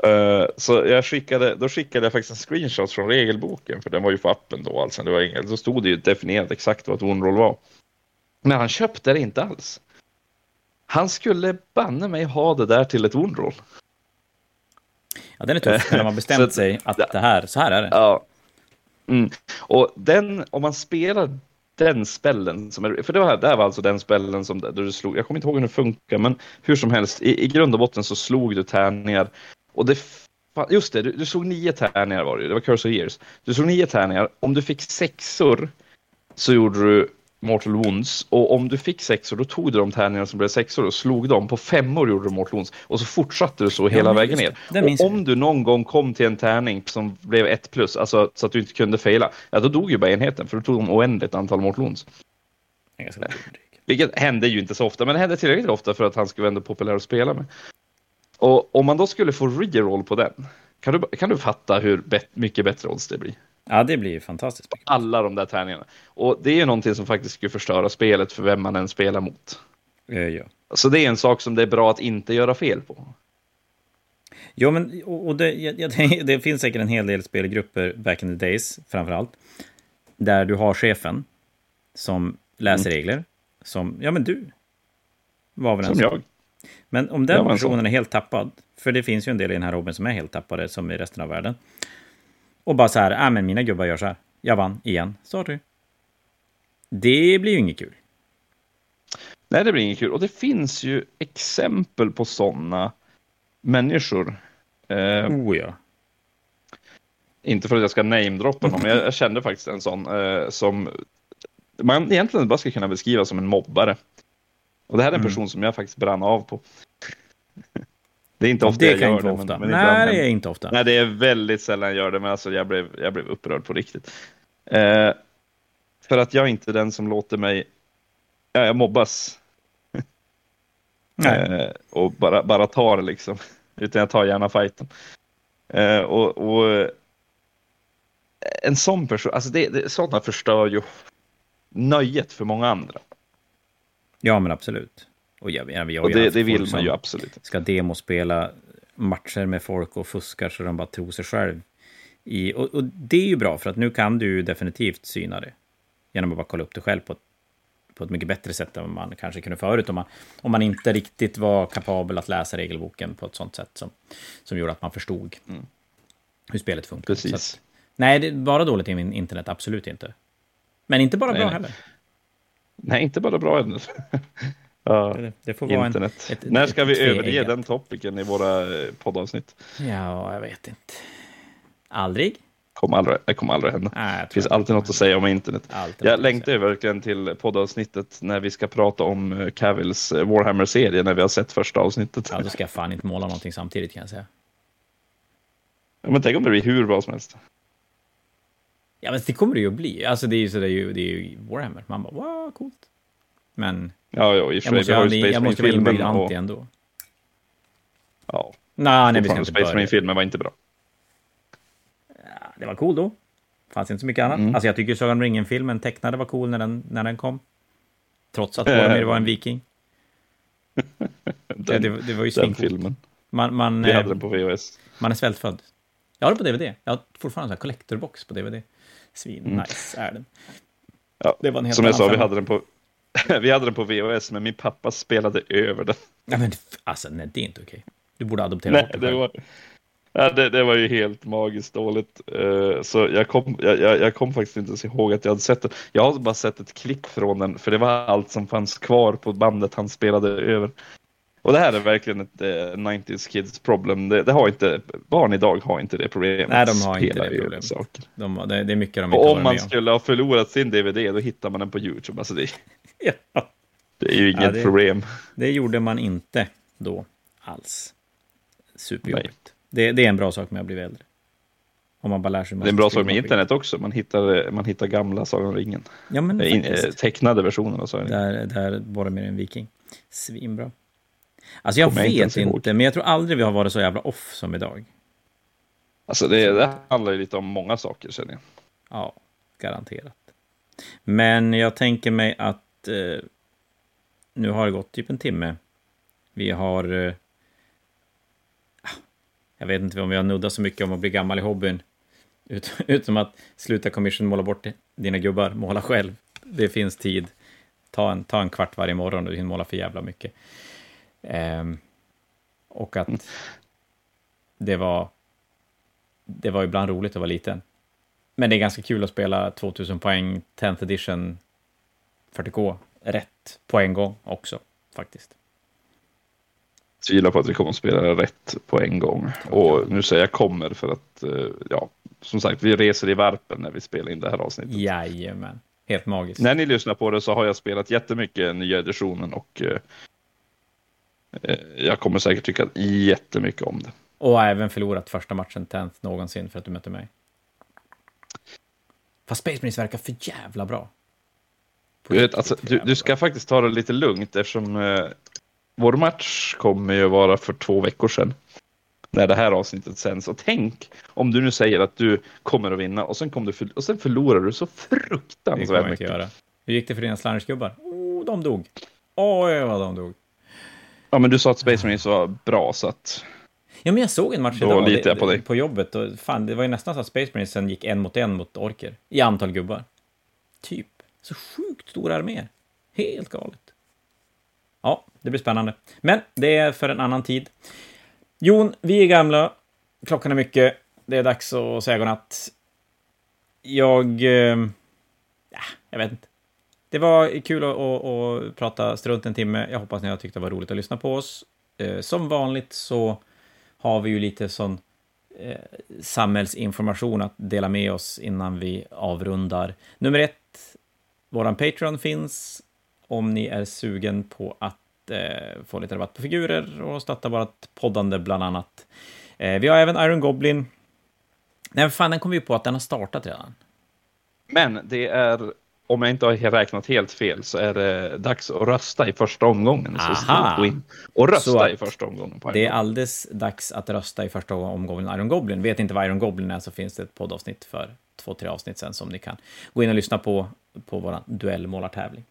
Uh, [laughs] så jag skickade, då skickade jag faktiskt en screenshot från regelboken, för den var ju på appen då. Alltså, det var inget, då stod det ju definierat exakt vad ett one-roll var. Men han köpte det inte alls. Han skulle banne mig ha det där till ett one-roll. Ja, den är tuff när man har bestämt så, sig att det här, så här är det. Ja. Mm. Och den, om man spelar den spellen, som är, för det, var, det här var alltså den spellen som där du slog, jag kommer inte ihåg hur den funkar, men hur som helst, i, i grund och botten så slog du tärningar och det, just det, du, du slog nio tärningar var det det var Curse of Years. Du slog nio tärningar, om du fick sexor så gjorde du Mortal Wounds och om du fick sexor då tog du de tärningar som blev sexor och slog dem. På femmor gjorde du Mortal Wounds och så fortsatte du så hela ja, vägen ner. Och om du någon gång kom till en tärning som blev ett plus, alltså så att du inte kunde fejla, ja då dog ju bara enheten för du tog de oändligt antal Mortal Wounds. Vilket hände ju inte så ofta, men det hände tillräckligt ofta för att han skulle vara ändå populär att spela med. Och om man då skulle få reroll på den, kan du, kan du fatta hur bet mycket bättre odds det blir? Ja, det blir ju fantastiskt. Alla de där tärningarna. Och det är ju någonting som faktiskt skulle förstöra spelet för vem man än spelar mot. Ja, ja. Så det är en sak som det är bra att inte göra fel på. Jo, men och det, ja, det, det finns säkert en hel del spelgrupper back in the days, framför allt, där du har chefen som läser mm. regler, som, ja men du var väl en Som jag. Men om den personen är helt tappad, för det finns ju en del i den här Robin som är helt tappade, som i resten av världen. Och bara så här, äh, men mina gubbar gör så här. Jag vann igen, sorry. Det blir ju inget kul. Nej, det blir inget kul. Och det finns ju exempel på sådana människor. Eh, oh ja. Inte för att jag ska namedroppa någon, men jag, jag kände faktiskt en sån eh, som man egentligen bara ska kunna beskriva som en mobbare. Och det här är en mm. person som jag faktiskt brann av på. Det är inte ofta det jag gör inte det. Ofta. Men, men Nej, det är inte ofta. Nej, det är väldigt sällan jag gör det, men alltså jag blev, jag blev upprörd på riktigt. Eh, för att jag är inte den som låter mig... Ja, jag mobbas. eh, och bara, bara tar liksom. [laughs] Utan jag tar gärna fighten. Eh, och, och, en sån person, alltså det, det, sådana förstör ju nöjet för många andra. Ja, men absolut. Och, jag, jag, jag, och det, det vill man ju absolut. Ska demospela matcher med folk och fuskar så de bara tror sig själv. I, och, och, det är ju bra, för att nu kan du definitivt syna det. Genom att bara kolla upp det själv på ett, på ett mycket bättre sätt än man kanske kunde förut. Om man, om man inte riktigt var kapabel att läsa regelboken på ett sånt sätt som, som gjorde att man förstod mm. hur spelet funkar. Precis. Att, nej, det är bara dåligt i min internet, absolut inte. Men inte bara nej, bra heller. Nej, inte bara bra heller. [laughs] Ja, det, det får vara internet. En, ett, När ska vi överge den topiken i våra eh, poddavsnitt? Ja, jag vet inte. Aldrig? Kommer aldrig, det kommer aldrig hända. Nej, det finns alltid något att säga om internet. Alltid jag längtar verkligen till poddavsnittet när vi ska prata om eh, Cavils eh, Warhammer-serie när vi har sett första avsnittet. Ja, då ska jag fan inte måla någonting samtidigt kan jag säga. Ja, men tänk om det blir hur bra som helst. Ja, men det kommer det ju att bli. Alltså, det är ju, så det är ju, det är ju Warhammer. Man bara, wow, coolt. Men Ja, ja, har ju Space Jag måste vara inbyggd anti ändå. Ja. Nej, nej, vi ska inte Space Marine-filmen var inte bra. Ja, det var cool då. Fanns inte så mycket annat. Mm. Alltså jag tycker Sagan om ringen-filmen tecknade var cool när den, när den kom. Trots att Boromir var en viking. [laughs] den, det, det, var ju den filmen. Man, man, vi hade den på VHS. Man är svältfödd. Jag har den på DVD. Jag har fortfarande en collectorbox på DVD. Svin mm. nice är den. Ja, det var en helt som jag sa, vi hade den på [laughs] vi hade den på VHS, men min pappa spelade över den. Ja, men alltså, nej, det är inte okej. Du borde adoptera nej, det var, ja, det, det, var ju helt magiskt dåligt. Uh, så jag kom, jag, jag, kom faktiskt inte ens ihåg att jag hade sett den. Jag har bara sett ett klipp från den, för det var allt som fanns kvar på bandet han spelade över. Och det här är verkligen ett eh, 90s kids problem. Det, det, har inte, barn idag har inte det problemet. Nej, de har inte det problemet. Saker. De, det, det, är mycket de inte Och om man skulle ha förlorat sin DVD, då hittar man den på YouTube. Alltså det, [laughs] ja. det är ju inget ja, det, problem. Det gjorde man inte då alls. Superjobbigt. Det, det är en bra sak med att bli äldre. Om man bara lär sig. Det är en bra sak med internet också. Man hittar, man hittar gamla Sagan om ringen. Ja, men In, eh, tecknade versioner av Sagan Där, där bara mer en viking. Svinbra. Alltså jag vet inte, inte men jag tror aldrig vi har varit så jävla off som idag. Alltså det, det handlar ju lite om många saker känner jag. Ja, garanterat. Men jag tänker mig att eh, nu har det gått typ en timme. Vi har... Eh, ah, jag vet inte om vi har nuddat så mycket om att bli gammal i hobbyn. Ut, [laughs] utom att sluta commission, måla bort dina gubbar, måla själv. Det finns tid. Ta en, ta en kvart varje morgon och du hinner måla för jävla mycket. Um, och att mm. det var, det var ibland roligt att vara liten. Men det är ganska kul att spela 2000 poäng 10th edition 40K rätt på en gång också, faktiskt. Tvivlar på att vi kommer att spela rätt på en gång. Och nu säger jag kommer för att, eh, ja, som sagt, vi reser i varpen när vi spelar in det här avsnittet. Jajamän, helt magiskt. När ni lyssnar på det så har jag spelat jättemycket nya editionen och Eh, jag kommer säkert tycka jättemycket om det. Och har även förlorat första matchen tenth någonsin för att du mötte mig. Fast Space Marines verkar för jävla bra. Du, vet, alltså, du, du, ska faktiskt ta det lite lugnt eftersom eh, vår match kommer ju vara för två veckor sedan. När det här avsnittet sänds. Och tänk om du nu säger att du kommer att vinna och sen, kom du för, och sen förlorar du så fruktansvärt mycket. Göra. Hur gick det för dina slangersgubbar? Oh, de dog. Oj, vad de dog. Ja, men du sa att Space Marines var bra, så att... Ja, men jag såg en match Då idag litar jag på, dig. på jobbet. Och fan, det var ju nästan så att Space Marines sen gick en mot en mot orker. I antal gubbar. Typ. Så sjukt stora arméer. Helt galet. Ja, det blir spännande. Men det är för en annan tid. Jon, vi är gamla. Klockan är mycket. Det är dags att säga godnatt. Jag... Ja, jag vet inte. Det var kul att, att, att, prata strunt en timme. Jag hoppas ni har tyckt det var roligt att lyssna på oss. Eh, som vanligt så har vi ju lite sån eh, samhällsinformation att dela med oss innan vi avrundar. Nummer ett, våran Patreon finns om ni är sugen på att eh, få lite rabatt på figurer och stötta vårt poddande bland annat. Eh, vi har även Iron Goblin. Nej, fan, den kom vi på att den har startat redan. Men det är om jag inte har räknat helt fel så är det dags att rösta i första omgången. Aha. Så in och rösta i första omgången. det är alldeles dags att rösta i första omgången Iron Goblin. Vet inte vad Iron Goblin är så finns det ett poddavsnitt för två, tre avsnitt sen som ni kan gå in och lyssna på, på vår duellmålartävling.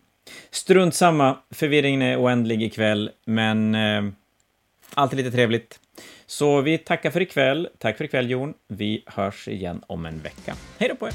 Strunt samma, förvirringen är oändlig ikväll, men eh, alltid lite trevligt. Så vi tackar för ikväll. Tack för ikväll, Jon. Vi hörs igen om en vecka. Hej då på er!